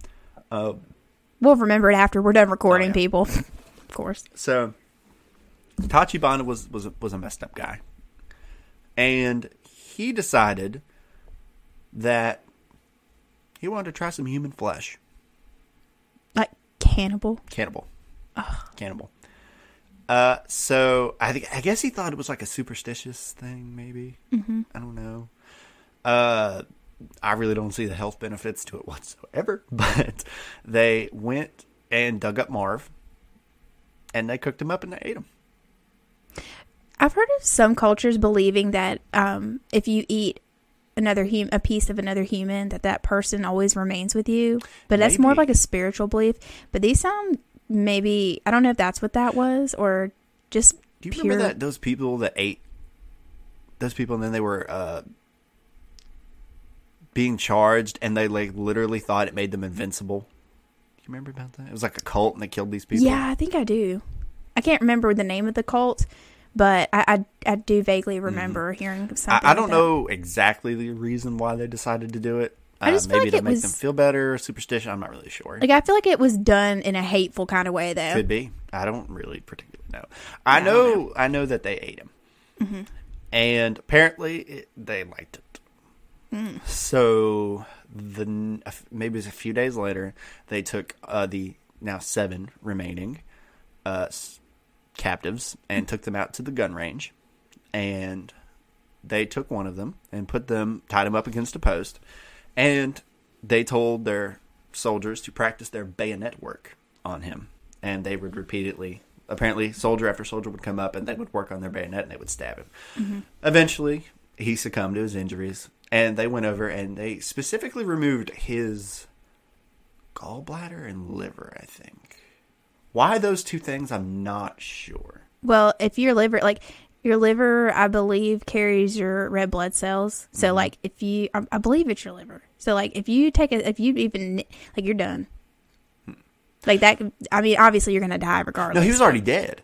Uh, We'll remember it after we're done recording, Oh, yeah. people. of course. So Tachibana was was a, was a messed up guy, and he decided that he wanted to try some human flesh. Like cannibal. Cannibal, Ugh. cannibal. Uh, so I think I guess he thought it was like a superstitious thing, maybe. Mm-hmm. I don't know. Uh, I really don't see the health benefits to it whatsoever. But they went and dug up Marv, and they cooked him up and they ate him. I've heard of some cultures believing that um, if you eat another hum- a piece of another human, that that person always remains with you. But that's more of like a spiritual belief. But these sound maybe I don't know if that's what that was or just Do you pure. remember that those people that ate those people and then they were uh, being charged and they like literally thought it made them invincible? Do you remember about that? It was like a cult and they killed these people. Yeah, I think I do. I can't remember the name of the cult, but I I, I do vaguely remember hearing something. Mm-hmm. I, I don't that. know exactly the reason why they decided to do it. I Uh, just feel maybe like to it make was- them feel better, superstition. I'm not really sure. Like I feel like it was done in a hateful kind of way, though. Could be. I don't really particularly know. I know. don't I know that they ate him, Mm-hmm. and apparently it, they liked it. Mm. So the n- a f- maybe it was a few days later, they took uh, the now seven remaining uh, s- captives and took them out to the gun range, and they took one of them and put them tied him up against a post, and they told their soldiers to practice their bayonet work on him, and they would repeatedly. Apparently, soldier after soldier would come up and they would work on their bayonet and they would stab him. Mm-hmm. Eventually, he succumbed to his injuries, and they went over and they specifically removed his gallbladder and liver. I think. Why those two things? I'm not sure. Well, if your liver, like your liver, I believe carries your red blood cells. So, Mm-hmm. like, if you, I, I believe it's your liver. So, like, if you take a, if you even, like, you're done. Like that. I mean, obviously, you're gonna die regardless. No, he was already dead.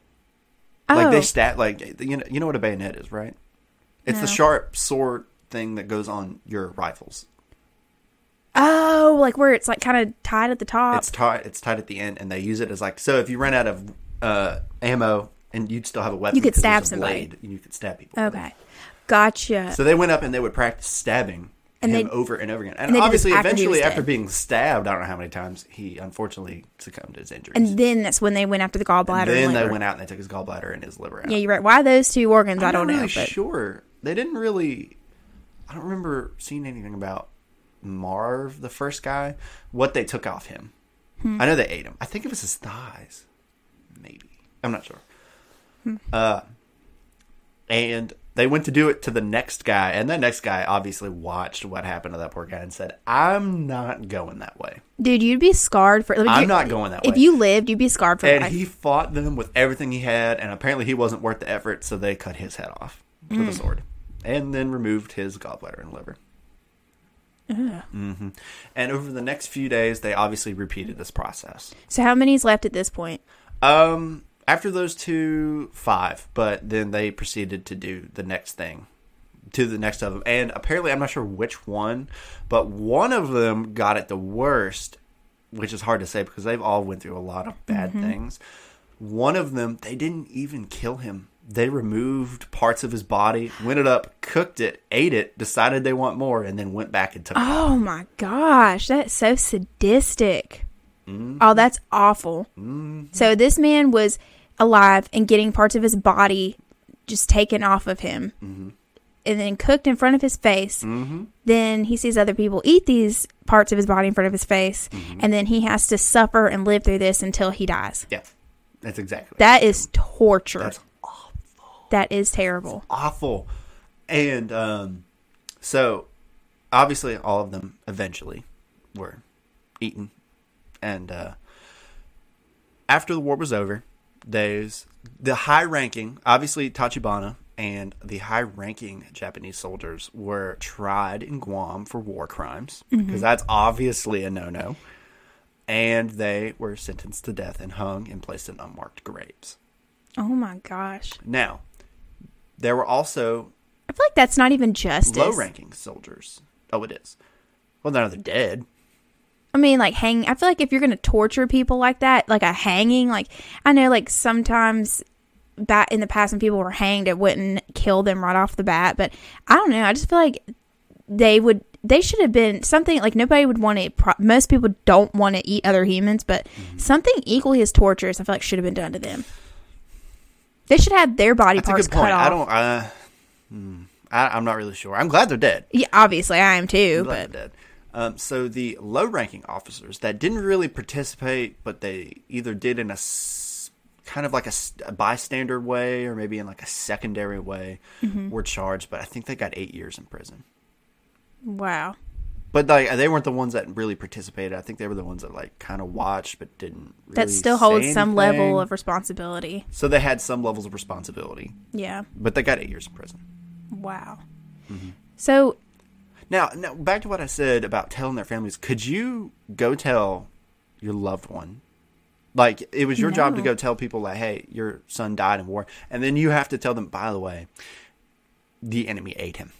Oh, Like they stat like you know you know what a bayonet is, right? It's the sharp sword thing that goes on your rifles. oh, like where it's like kind of tied at the top. It's tied. It's tied at the end, and they use it as like so. If you run out of uh, ammo and you'd still have a weapon, You could stab somebody. blade, You could stab people. okay, gotcha. So they went up and they would practice stabbing And him they- over and over again. And, and they did this obviously, after eventually, after being stabbed, I don't know how many times, he unfortunately succumbed to his injuries. and then that's when they went after the gallbladder. And then and they went out and they took his gallbladder and his liver out. Yeah, you're right. Why those two organs? I'm I don't not know. really but sure. They didn't really. I don't remember seeing anything about Marv, the first guy. What they took off him. Hmm. I know they ate him. I think it was his thighs. Maybe I'm not sure. Uh, and they went to do it to the next guy, and that next guy obviously watched what happened to that poor guy and said, "I'm not going that way." dude, you'd be scarred for. Like, I'm not going that way. If you lived, you'd be scarred for And life. he fought them with everything he had, and apparently he wasn't worth the effort, so they cut his head off with a sword, and then removed his gallbladder and liver. hmm And over the next few days, they obviously repeated this process. so how many's left at this point? Um, after those two, five. But then they proceeded to do the next thing, to the next of them, and apparently I'm not sure which one, but one of them got it the worst, which is hard to say because they've all went through a lot of bad mm-hmm. things. One of them, they didn't even kill him. They removed parts of his body, went it up, cooked it, ate it, decided they want more, and then went back and took. it. Oh my gosh, that's so sadistic. Mm-hmm. Oh, that's awful. Mm-hmm. So this man was alive and getting parts of his body just taken off of him mm-hmm. and then cooked in front of his face. Then he sees other people eat these parts of his body in front of his face, and then he has to suffer and live through this until he dies. Yeah, that's exactly. That is torture. That's awful. that is terrible. awful. And um, so, obviously, all of them eventually were eaten. And uh, after the war was over, there's the high ranking, obviously, Tachibana and the high ranking Japanese soldiers were tried in Guam for war crimes because that's obviously a no no. And they were sentenced to death and hung and placed in unmarked graves. Oh my gosh. Now, there were also I feel like that's not even justice. low ranking soldiers. Oh, it is. Well, now they're dead. I mean, like hang. I feel like if you're gonna torture people like that, like a hanging, like I know, like sometimes back in the past when people were hanged, it wouldn't kill them right off the bat. But I don't know. I just feel like they would. They should have been something like nobody would want to. Pro- most people don't want to eat other humans, but Mm-hmm. something equally as torturous, I feel like should have been done to them. They should have their body That's parts cut off. I don't. Uh, hmm, I, I'm not really sure. I'm glad they're dead. Yeah, obviously I am too, but dead. Um, so the low ranking officers that didn't really participate, but they either did in a s- kind of like a bystander way or maybe in like a secondary way Mm-hmm. were charged. But I think they got eight years in prison. wow. But like they weren't the ones that really participated. I think they were the ones that like kind of watched but didn't. Really That still holds some level of responsibility. So they had some levels of responsibility, Yeah. but they got eight years in prison. Wow. Mm-hmm. So Now, now back to what I said about telling their families. Could you go tell your loved one, like it was your job to go tell people, like, "Hey, your son died in war," and then you have to tell them, by the way, the enemy ate him,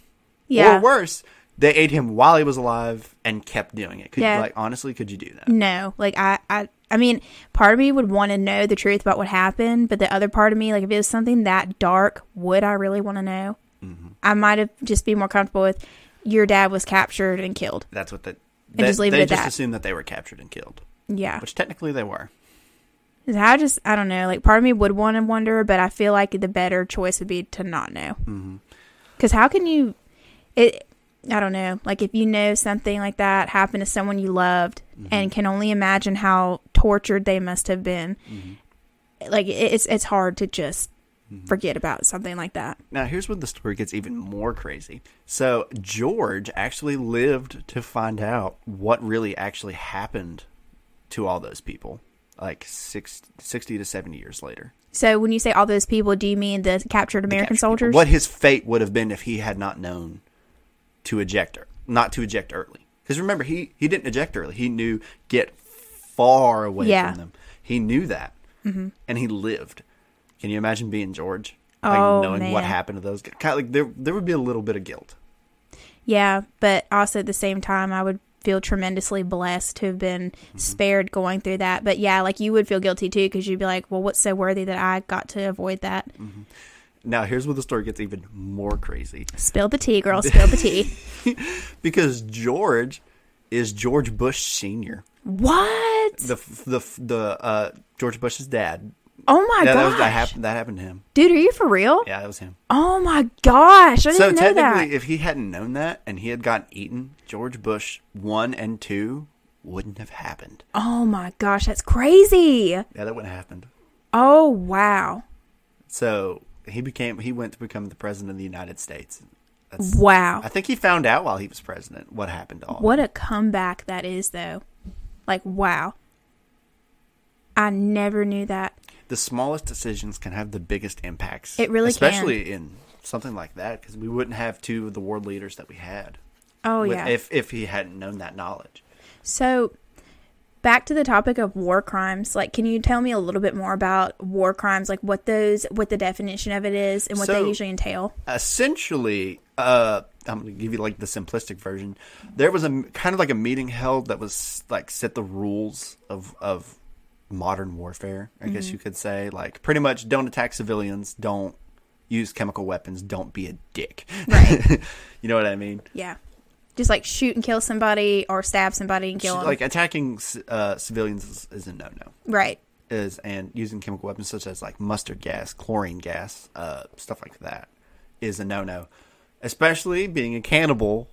yeah. or worse, they ate him while he was alive and kept doing it. Could Yeah. like, honestly, could you do that? No, like I, I, I mean, part of me would want to know the truth about what happened, but the other part of me, like if it was something that dark, would I really want to know? Mm-hmm. I might have just be more comfortable with your dad was captured and killed. That's what they. And just leave it they at just that. assumed that they were captured and killed, Yeah, which technically they were. I just, I don't know. Like part of me would want to wonder, but I feel like the better choice would be to not know. Mm-hmm. Because how can you? It, I don't know. Like if you know something like that happened to someone you loved, Mm-hmm. and can only imagine how tortured they must have been. Mm-hmm. Like it, it's it's hard to just forget about something like that. Now, here's where the story gets even more crazy. So, George actually lived to find out what really actually happened to all those people, like six, 60 to 70 years later. So when you say all those people, do you mean the captured The American captured people. soldiers? What his fate would have been if he had not known to eject her, not to eject early. Because remember, he, he didn't eject early. He knew get far away Yeah. from them. He knew that. Mm-hmm. And he lived. Can you imagine being George? Like Oh, knowing what happened to those guys. Kind of like there, there would be a little bit of guilt. Yeah, but also at the same time, I would feel tremendously blessed to have been Mm-hmm. spared going through that. But yeah, like you would feel guilty too because you'd be like, well, what's so worthy that I got to avoid that? Now, here's where the story gets even more crazy. Spill the tea, girl. Spill the tea. Because George is George Bush Sr., what? the the the uh, George Bush's dad. Oh my yeah, that, gosh, was, that happened. That happened to him. dude, are you for real? Yeah, that was him. Oh my gosh, I So didn't know technically, that. if he hadn't known that and he had gotten eaten, George Bush one and two wouldn't have happened. Oh my gosh, that's crazy. Yeah, that wouldn't have happened. Oh wow, So he became he went to become the president of the United States. That's, wow. I think he found out while he was president what happened to all. What a comeback that is, though. Like, wow. I never knew that. The smallest decisions can have the biggest impacts. It really can. especially in something like that, because we wouldn't have two of the world leaders that we had. Oh, with- yeah. If if he hadn't known that knowledge. so, back to the topic of war crimes. Like, can you tell me a little bit more about war crimes? Like, what those, what the definition of it is, and what So- they usually entail? essentially, uh, I'm going to give you like the simplistic version. There was a kind of like a meeting held that was like set the rules of of modern warfare. I guess Mm-hmm. you could say like pretty much don't attack civilians, don't use chemical weapons, don't be a dick. Right. you know what I mean? Yeah, just like shoot and kill somebody or stab somebody and kill them. Like attacking uh, civilians is, is a no no. right. Is and using chemical weapons such as like mustard gas, chlorine gas, uh, stuff like that is a no no. Especially being a cannibal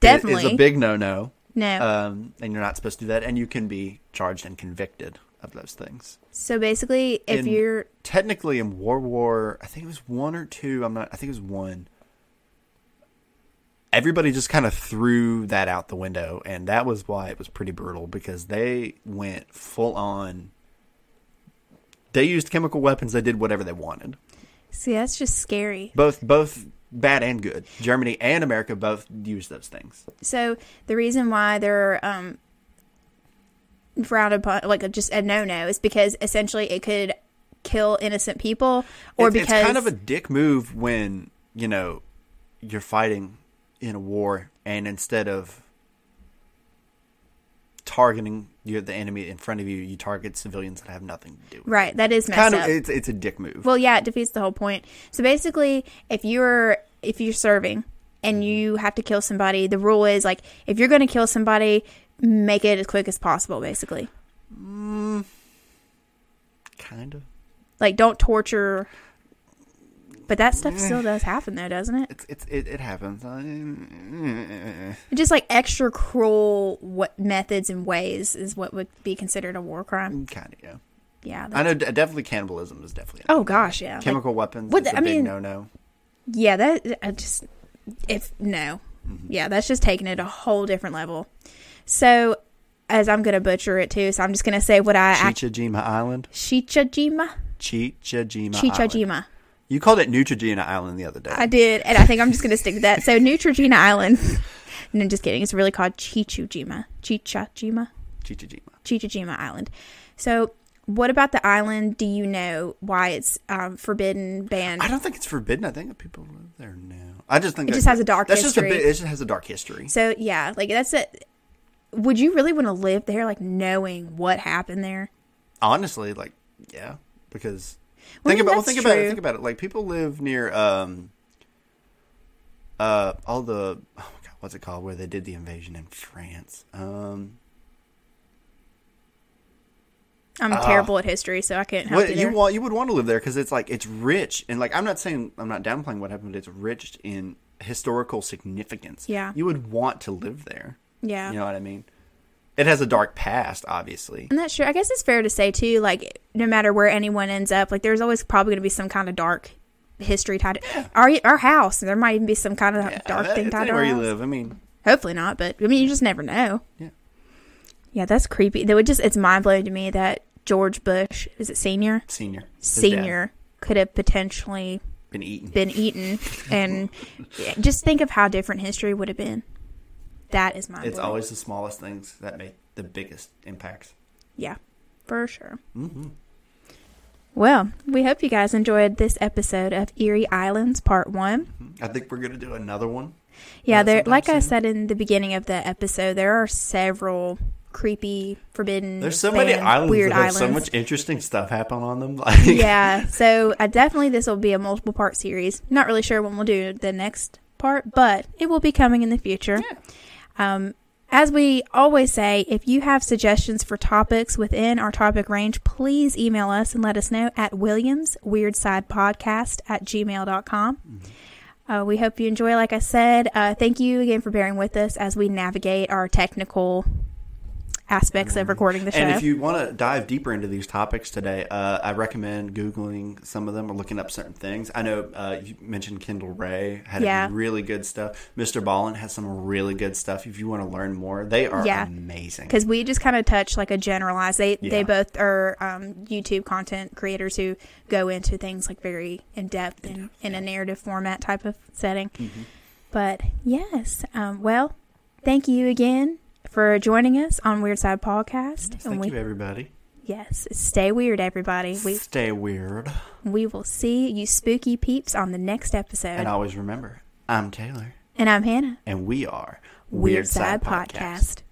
Definitely. is a big no no. no. Um, and you're not supposed to do that, and you can be charged and convicted of those things. so basically, if in- you're Technically, in World War, I think it was one or two. I'm not. I think it was one. Everybody just kind of threw that out the window, and that was why it was pretty brutal because they went full on. They used chemical weapons. They did whatever they wanted. see, that's just scary. Both, both bad and good. Germany and America both used those things. So the reason why they're um frowned upon, like just a no no, is because essentially it could kill innocent people, or It's- because it's kind of a dick move when you know you're fighting in a war and instead of targeting you the enemy in front of you you target civilians that have nothing to do with it. right. That is messed kind up. of it's it's a dick move Well, yeah, it defeats the whole point. So basically, if you're if you're serving and mm-hmm. you have to kill somebody, the rule is like if you're going to kill somebody, make it as quick as possible. Basically, mm, kind of like don't torture. But that stuff eh. still does happen, though, doesn't it? it's it's it, it happens Uh, Just like extra cruel what methods and ways is what would be considered a war crime. Mm, kind of yeah Yeah. i know definitely cannibalism is definitely oh gosh, yeah. Like, chemical weapons what is the- a I big mean- no no yeah, that I just if no, mm-hmm. yeah, that's just taking it a whole different level. So, as I'm gonna butcher it too, so I'm just gonna say what I Chichajima Island Chichajima, Chichajima Island. You called it Neutrogena Island the other day I did, and I think I'm just gonna stick to that. So, Neutrogena Island. no, just kidding. It's really called Chichi-Jima. Chichajima. Chichajima Chichajima Island. So, what about the island? Do you know why it's um, forbidden, banned? I don't think it's forbidden. I think people live there now. I just think It just has a dark that's history. Just a bit, it just has a dark history. So yeah, like that's it. Would you really want to live there, like knowing what happened there? Honestly, like yeah, because Well, think about well, think about it. Think about it. Like people live near um uh all the oh my god, what's it called where they did the invasion in France? Um, I'm terrible at history, so I can't help what you want you would want to live there because it's like it's rich and like I'm not saying I'm not downplaying what happened, but it's rich in historical significance. Yeah. you would want to live there. Yeah, You know what I mean? It has a dark past, obviously. and that's true. I guess it's fair to say too. Like no matter where anyone ends up, like there's always probably going to be some kind of dark history tied. to Our our house, there might even be some kind of dark Uh, thing tied to our anywhere you house. live. I mean, Hopefully not, but I mean you just never know. Yeah. Yeah, that's creepy. That would just it's mind blowing to me that George Bush is it senior senior, senior could have potentially been eaten. been eaten and just think of how different history would have been that is my It's always the smallest things that make the biggest impacts. yeah for sure. Hmm well we hope you guys enjoyed this episode of Eerie Islands part one. I think we're gonna do another one. yeah Uh, there like i said in the beginning of the episode there are several creepy forbidden There's so many islands weird that have islands. so much interesting stuff happen on them. Like, yeah so I definitely this will be a multiple part series. Not really sure when we'll do the next part but it will be coming in the future um, as we always say if you have suggestions for topics within our topic range please email us and let us know at williams weird side podcast at gmail.com uh, we hope you enjoy. Like i said uh, thank you again for bearing with us as we navigate our technical aspects of recording the show And if you want to dive deeper into these topics today, uh, I recommend googling some of them or looking up certain things. I know uh, you mentioned Kendall Rae had Yeah. really good stuff. Mr. Ballen has some really good stuff. If you want to learn more, they are Yeah. amazing. because we just kind of touch like a generalized. They Yeah. they both are um, YouTube content creators who go into things like very in depth and in a narrative format type of setting. Mm-hmm. But yes, um, well, thank you again for joining us on Weird Side Podcast. Thank and we, you, everybody. yes, stay weird, everybody. We Stay weird. we will see you spooky peeps on the next episode. And always remember, I'm Taylor, and I'm Hannah. and we are Weird Side Podcast.